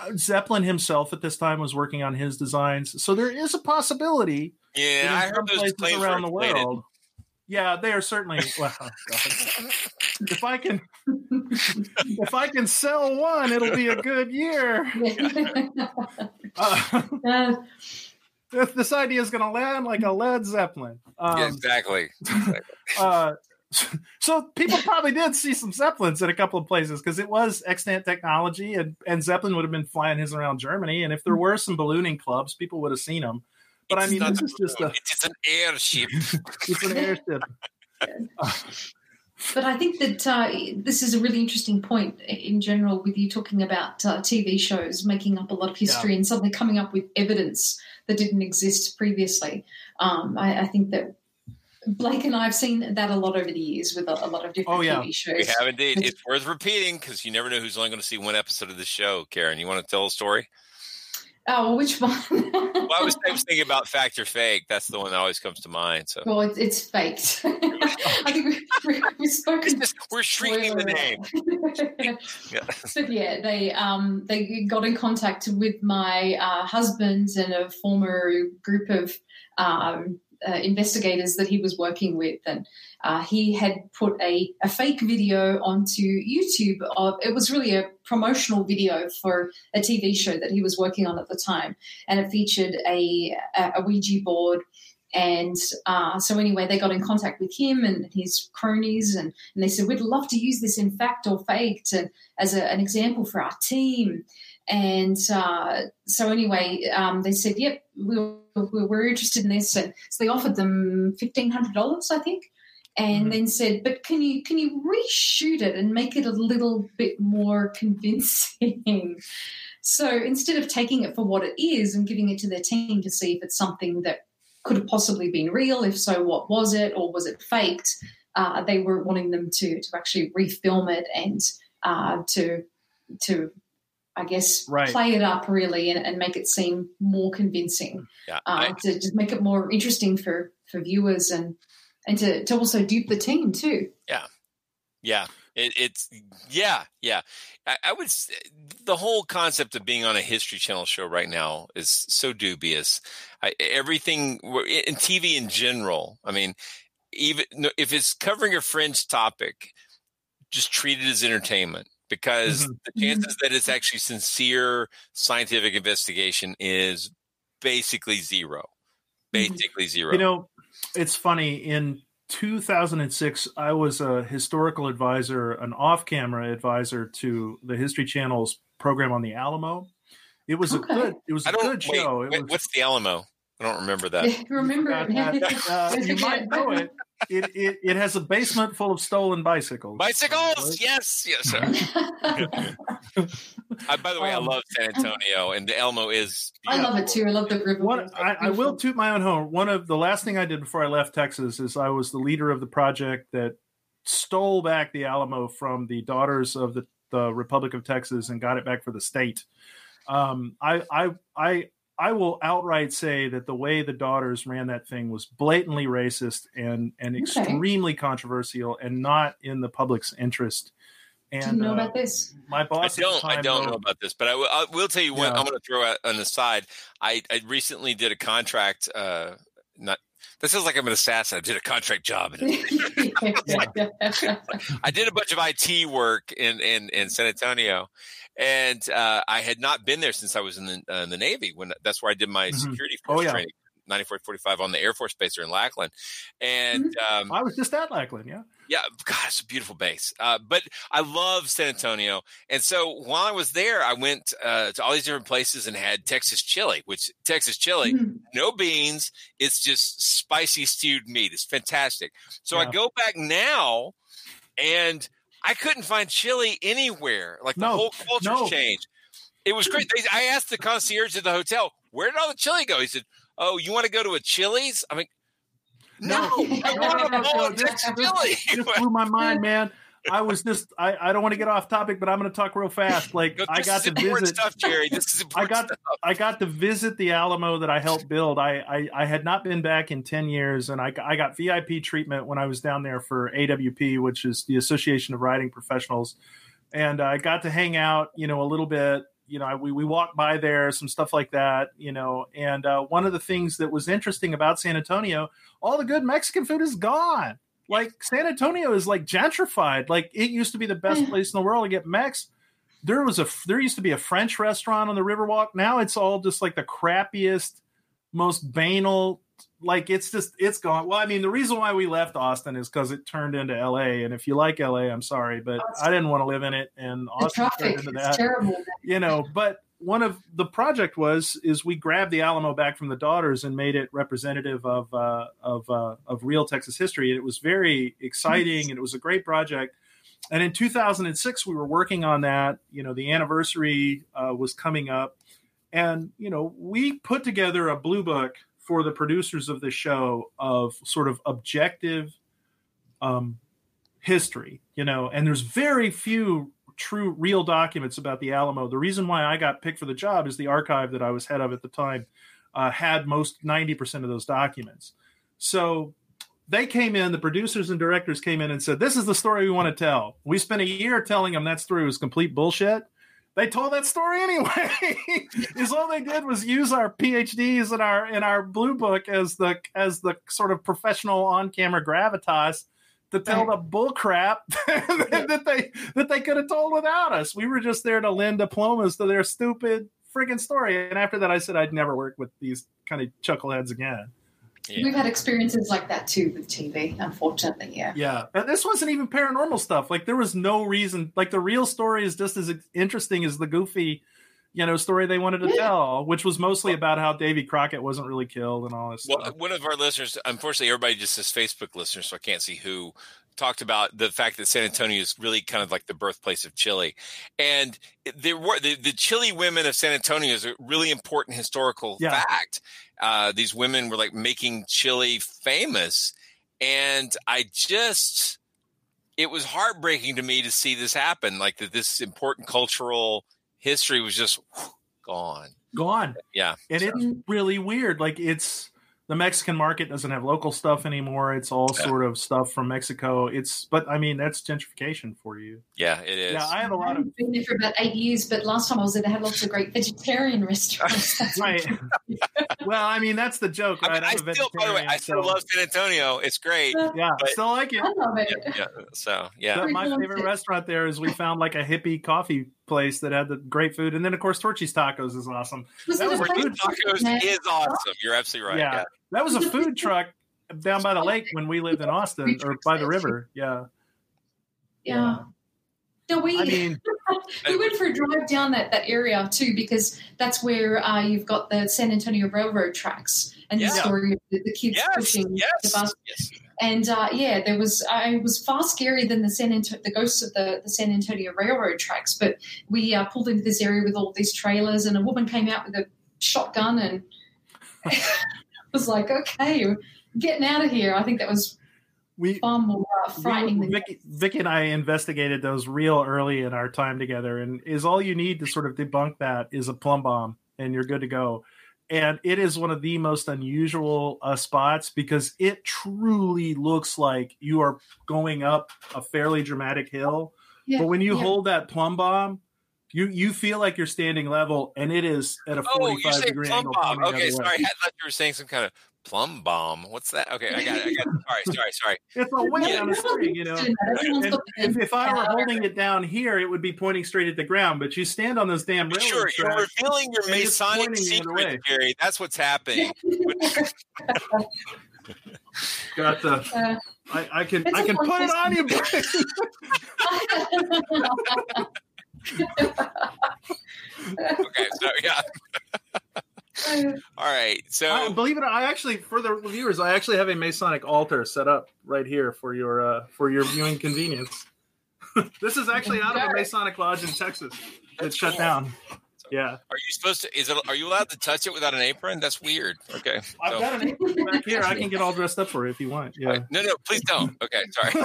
E: Uh, Zeppelin himself at this time was working on his designs, so there is a possibility.
D: yeah
E: that
D: i
E: in
D: heard those
E: places
D: claims
E: around
D: were
E: the world. Yeah, they are certainly. Well, *laughs* if I can, *laughs* if I can sell one, it'll be a good year. Uh, *laughs* this, this idea is going to land like a Led Zeppelin. Um,
D: yeah, exactly
E: uh, so people probably did see some Zeppelins in a couple of places because it was extant technology, and, and Zeppelin would have been flying his around Germany. And if there were some ballooning clubs, people would have seen them. But I mean, this
D: a
E: is just a
D: it's an airship *laughs*
E: it's an airship.
C: But I think that uh, this is a really interesting point in general with you talking about uh, TV shows making up a lot of history
G: Yeah.
C: and suddenly coming up with evidence that didn't exist previously. Um, I, I think that Blake and I have seen that a lot over the years with a, a lot of different TV shows.
D: we have indeed it's worth repeating because you never know who's only going to see one episode of the show karen you want to tell a story
C: Oh, well, which *laughs* one?
D: well i was, I was thinking about fact or fake that's the one that always comes to mind so
C: well, it's, it's faked. *laughs* I think we, *laughs* we, we've spoken.
D: we're shrieking the name yeah.
C: but yeah, they um, they got in contact with my uh, husband and a former group of um, uh, investigators that he was working with, and uh, he had put a, a fake video onto YouTube. Of it was really a promotional video for a TV show that he was working on at the time, and it featured a a, Ouija board. And uh, so, anyway, they got in contact with him and his cronies, and, and they said, We'd love to use this in fact or faked and as a, an example for our team. And uh, so, anyway, um, they said, Yep, we're, we're interested in this. And so they offered them $1,500, I think. And then said, "But can you can you reshoot it and make it a little bit more convincing?" *laughs* So instead of taking it for what it is and giving it to their team to see if it's something that could have possibly been real, if so, what was it, or was it faked? Uh, they were wanting them to to actually refilm it and uh, to to I guess
E: Right.
C: play it up really and, and make it seem more convincing.
D: Yeah,
C: uh, to just make it more interesting for for viewers and and to, to also dupe the team too.
D: Yeah, yeah. It, it's yeah, yeah. I, I would. The whole concept of being on a History Channel show right now is so dubious. I, everything in TV in general. I mean, even if it's covering a fringe topic, just treat it as entertainment because
E: Mhm.
D: the chances that it's actually sincere scientific investigation is basically zero. Basically zero.
E: You know, it's funny. In 2006, I was a historical advisor, an off-camera advisor to the History Channel's program on the Alamo. It was
C: Okay.
E: a good. It was a good
D: wait,
E: show.
D: Wait,
E: was,
D: what's the Alamo? I don't remember that. *laughs*
C: Remember
E: forgot that. *laughs* Uh, you might know it. It, it. it has a basement full of stolen bicycles.
D: Bicycles, yes, yes, sir. *laughs* I, by the way,
E: Um,
D: I love San Antonio, and the Alamo is.
C: I love it too. I love the river.
E: One, I, I will toot my own horn. One of the last thing I did before I left Texas is I was the leader of the project that stole back the Alamo from the daughters of the, the Republic of Texas and got it back for the state. Um, I, I, I, I will outright say that the way the daughters ran that thing was blatantly racist and and
C: Okay.
E: extremely controversial and not in the public's interest. And
C: Didn't know
E: uh,
C: about this.
E: my
D: I
E: boss. at the
D: don't. I don't
E: wrote-
D: know about this, but I will, tell you one.
E: Yeah.
D: I'm going to throw out an aside. I, I recently did a contract uh, not. That sounds like I'm an assassin. I did a contract job. *laughs* *laughs* I did a bunch of IT work in in, in San Antonio, and uh, I had not been there since I was in the, uh, in the Navy. When that's where I did my
E: Mhm.
D: security
E: Oh,
D: force
E: yeah.
D: training, 9445 on the Air Force Base there in Lackland, and um,
E: I was just at Lackland. Yeah.
D: yeah, God, it's a beautiful base. Uh, but I love San Antonio, and so while I was there, I went uh, to all these different places and had Texas chili, which Texas chili, no beans, it's just spicy stewed meat. It's fantastic. So I go back now, and I couldn't find chili anywhere. Like the
E: No,
D: whole culture's
E: no.
D: changed. It was great. They, I asked the concierge at the hotel, "Where did all the chili go?" He said, "Oh, you want to go to a Chili's?" I mean. No, I want a bowl of *laughs* Texas chili.
E: Just *laughs* blew my mind, man. I was just I, I don't want to get off topic, but I'm going to talk real fast. *laughs* Like
D: No,
E: I got to visit
D: stuff, Jerry. This is *laughs*
E: I got
D: stuff.
E: I got to visit the Alamo that I helped build. I, I I had not been back in ten years, and I I got VIP treatment when I was down there for AWP, which is the Association of Writing Professionals, and I got to hang out, you know, a little bit. You know, I, we we walked by there, some stuff like that, you know. And uh, one of the things that was interesting about San Antonio, all the good Mexican food is gone. Like San Antonio is like gentrified. Like it used to be the best place in the world to get Mex there was a there used to be a French restaurant on the Riverwalk. Now it's all just like the crappiest, most banal. Like it's just it's gone. Well, I mean, the reason why we left Austin is because it turned into L.A. And if you like L.A., I'm sorry, but I didn't want to live in it. And Austin
C: traffic
E: turned into that.
C: terrible.
E: You know, but one of the project was is we grabbed the Alamo back from the daughters and made it representative of uh, of uh, of real Texas history. And it was very exciting, and it was a great project. And in 2006, we were working on that. You know, the anniversary uh, was coming up, and you know, we put together a blue book for the producers of the show of sort of objective um, history. You know, and there's very few true, real documents about the Alamo. The reason why I got picked for the job is the archive that I was head of at the time uh, had most 90% of those documents. So they came in, the producers and directors came in and said, This is the story we want to tell. We spent a year telling them that story was complete bullshit. They told that story anyway. *laughs* is all they did was use our PhDs and our in our blue book as the as the sort of professional on camera gravitas to tell the bull crap *laughs* that they that they could have told without us. We were just there to lend diplomas to their stupid friggin' story. And after that, I said I'd never work with these kind of chuckleheads again.
C: We've had experiences like that too with TV, unfortunately. Yeah.
E: Yeah, and this wasn't even paranormal stuff. Like there was no reason. Like the real story is just as interesting as the goofy, you know, story they wanted to tell, which was mostly about how Davy Crockett wasn't really killed and all this
D: Well,
E: stuff.
D: one of our listeners, unfortunately, everybody just says Facebook listeners, so I can't see who talked about the fact that San Antonio is really kind of like the birthplace of chili, and there were the, the chili women of San Antonio is a really important historical
E: Yeah.
D: fact. Uh, these women were like making chili famous, and I just it was heartbreaking to me to see this happen, like that this important cultural history was just *laughs* gone.
E: Gone.
D: Yeah,
E: and it's really weird. Like it's the Mexican market doesn't have local stuff anymore. It's all
D: Yeah.
E: sort of stuff from Mexico. It's but I mean that's gentrification for you.
D: yeah, it is.
E: Yeah, I have a lot of
C: I've been there for about eight years, but last time I was there, they had lots of great vegetarian *laughs* restaurants. *laughs*
E: Right. well, I mean that's the joke, right?
D: I
E: I'm a
D: still, by the way, I still
E: so-
D: love San Antonio. It's great.
E: Yeah,
D: but-
E: still like it.
C: I love it.
D: yeah, so yeah.
E: But my favorite restaurant there is we found like a hippie coffee place that had the great food, and then of course Torchy's Tacos is awesome.
C: Was
E: That was
C: a
E: a food
D: Tacos is awesome. You're absolutely right.
E: yeah,
D: Yeah.
E: that was a food truck down by the lake when we lived in Austin or by the river. Yeah,
C: Yeah. No, we
E: I mean- *laughs*
C: we went for a drive down that, that area too because that's where uh, you've got the San Antonio Railroad tracks and the story of the, the kids
D: Yes,
C: pushing
D: yes,
C: the bus.
D: yes.
C: And uh, yeah, there was I was far scarier than the San Anto- the ghosts of the, the San Antonio Railroad tracks. But we uh, pulled into this area with all these trailers, and a woman came out with a shotgun and *laughs* was like, "Okay, we're getting out of here." I think that was
E: we
C: far more uh, frightening than
E: Vicky, Vicky and I investigated those real early in our time together, and is all you need to sort of debunk that is a plumb bomb, and you're good to go. And it is one of the most unusual uh, spots because it truly looks like you are going up a fairly dramatic hill.
C: Yeah,
E: but when you
C: yeah.
E: hold that plumb bomb, you you feel like you're standing level, and it is at a
D: Oh,
E: 45
D: you say
E: degree
D: plum
E: angle.
D: bomb. Okay,
E: other way.
D: sorry. I thought you were saying some kind of Plum bomb. What's that? Okay, I got it. I got it. Sorry, sorry, sorry. *laughs*
E: It's a wing
D: Yeah.
E: on a string, you know. And if, if I were holding it down here, it would be pointing straight at the ground. But you stand on those damn railroad
D: Sure, you're revealing your Masonic
E: pointing the other way.
D: secret, Jerry. That's what's happening. *laughs*
E: Got the.
C: Uh,
E: I, I can
C: It's
E: I
C: a
E: can put it on you. *laughs*
D: okay, so yeah. *laughs* All right, so
E: I, believe it, or- I actually for the viewers, I actually have a Masonic altar set up right here for your uh, for your viewing convenience. *laughs* this is actually out of a Masonic lodge in Texas. It's shut down. Yeah,
D: are you supposed to? Is it? Are you allowed to touch it without an apron? That's weird. Okay,
E: I've
D: so-
E: got an apron back here. I can get all dressed up for it if you want. Yeah.
D: No, no, please don't. Okay, sorry.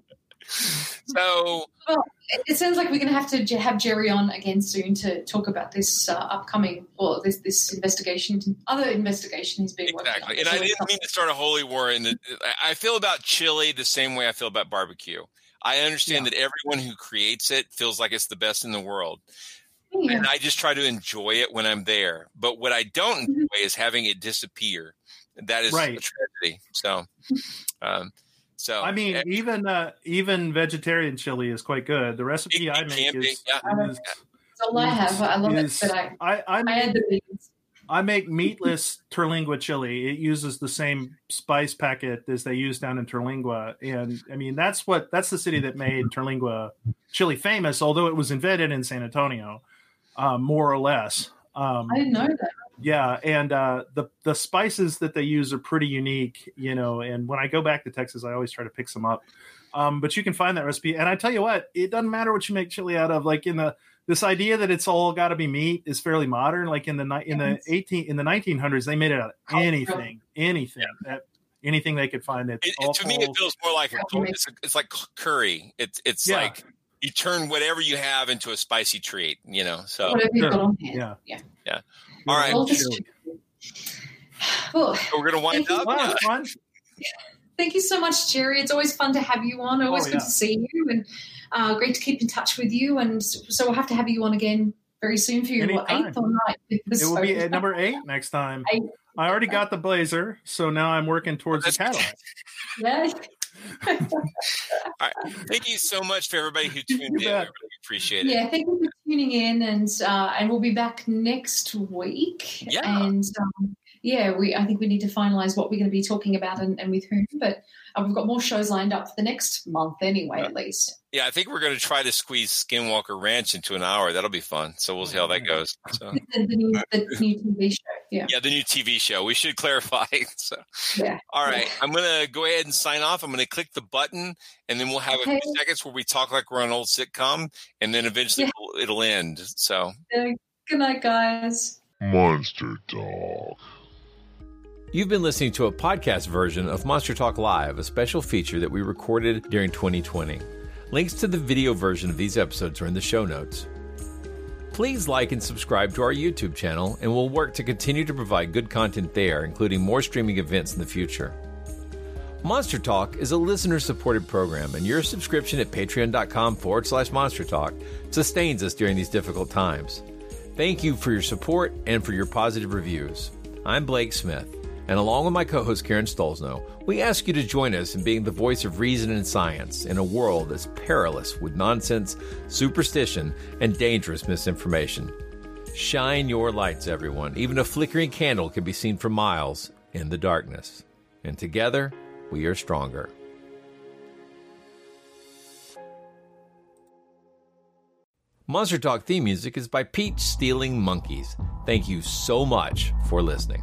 D: *laughs* So
C: well, it, it sounds like we're going to have to have Jerry on again soon to talk about this uh, upcoming or this this investigation, other investigation he's been working on.
D: exactly, and I didn't mean to start a holy war. In the, I I feel about chili the same way I feel about barbecue. I understand that everyone who creates it feels like it's the best in the world. And I just try to enjoy it when I'm there. But what I don't enjoy is having it disappear. That is
E: Right.
D: a tragedy. So, um, so
E: I mean, even uh, even vegetarian chili is quite good. The recipe I make
D: can be,
E: is,
D: yeah.
E: is
C: That's all I have. I love
E: is-
C: it, but I
E: I I,
C: I had the beans.
E: I make *laughs* meatless Terlingua chili. It uses the same spice packet as they use down in Terlingua, and I mean that's what that's the city that made Terlingua chili famous. Although it was invented in San Antonio, um, more or less. Um,
C: I didn't know that.
E: Yeah, and uh, the the spices that they use are pretty unique, you know. And when I go back to Texas, I always try to pick some up. Um, but you can find that recipe, and I tell you what, it doesn't matter what you make chili out of. Like in the this idea that it's all got to be meat is fairly modern. Like in the ni- in the eighteen in the nineteen hundreds, they made it out of anything, anything, that, anything they could find. It,
D: it, it- to me, it feels more like a, it's, it's like curry. It's it's
E: Yeah.
D: like you turn whatever you have into a spicy treat. You know, so
C: Whatever you got on hand.
E: Yeah,
C: yeah.
D: yeah. All right,
C: Well, just- Well, *sighs*
D: so we're gonna wind up.
E: Wow, fun.
C: Thank you so much, Jerry. It's always fun to have you on. Always
E: Oh,
C: good to see you, and uh, great to keep in touch with you. And so we'll have to have you on again very soon for your what, eighth or ninth.
E: It will be at number eight next time. *laughs* I already got the Blazer, so now I'm working towards the Cadillac.
C: Yeah.
D: All right. Thank you so much for everybody who tuned in. We really appreciate it.
C: Yeah, thank you for tuning in, and uh, and we'll be back next week.
D: Yeah.
C: and um, yeah, we I think we need to finalize what we're going to be talking about and, and with whom, but uh, we've got more shows lined up for the next month anyway, at least.
D: Yeah, I think we're going to try to squeeze Skinwalker Ranch into an hour. That'll be fun. So we'll see how that goes. So, *laughs*
C: The, the, new, the new TV show. Yeah.
D: yeah, the new TV show. We should clarify. *laughs* So,
C: Yeah.
D: all right, I'm going to go ahead and sign off. I'm going to click the button, and then we'll have a few seconds where we talk like we're on an old sitcom, and then eventually
C: Yeah.
D: it'll, it'll end. So,
C: good night, guys.
A: Monster Dog.
B: You've been listening to a podcast version of Monster Talk Live, a special feature that we recorded during 2020. Links to the video version of these episodes are in the show notes. Please like and subscribe to our YouTube channel, and we'll work to continue to provide good content there, including more streaming events in the future. Monster Talk is a listener supported program, and your subscription at patreon.com forward slash monster talk sustains us during these difficult times. Thank you for your support and for your positive reviews. I'm Blake Smith, and along with my co host Karen Stollznow, we ask you to join us in being the voice of reason and science in a world that's perilous with nonsense, superstition, and dangerous misinformation. Shine your lights, everyone. Even a flickering candle can be seen for miles in the darkness. And together, we are stronger. Monster Talk theme music is by Peach Stealing Monkeys. Thank you so much for listening.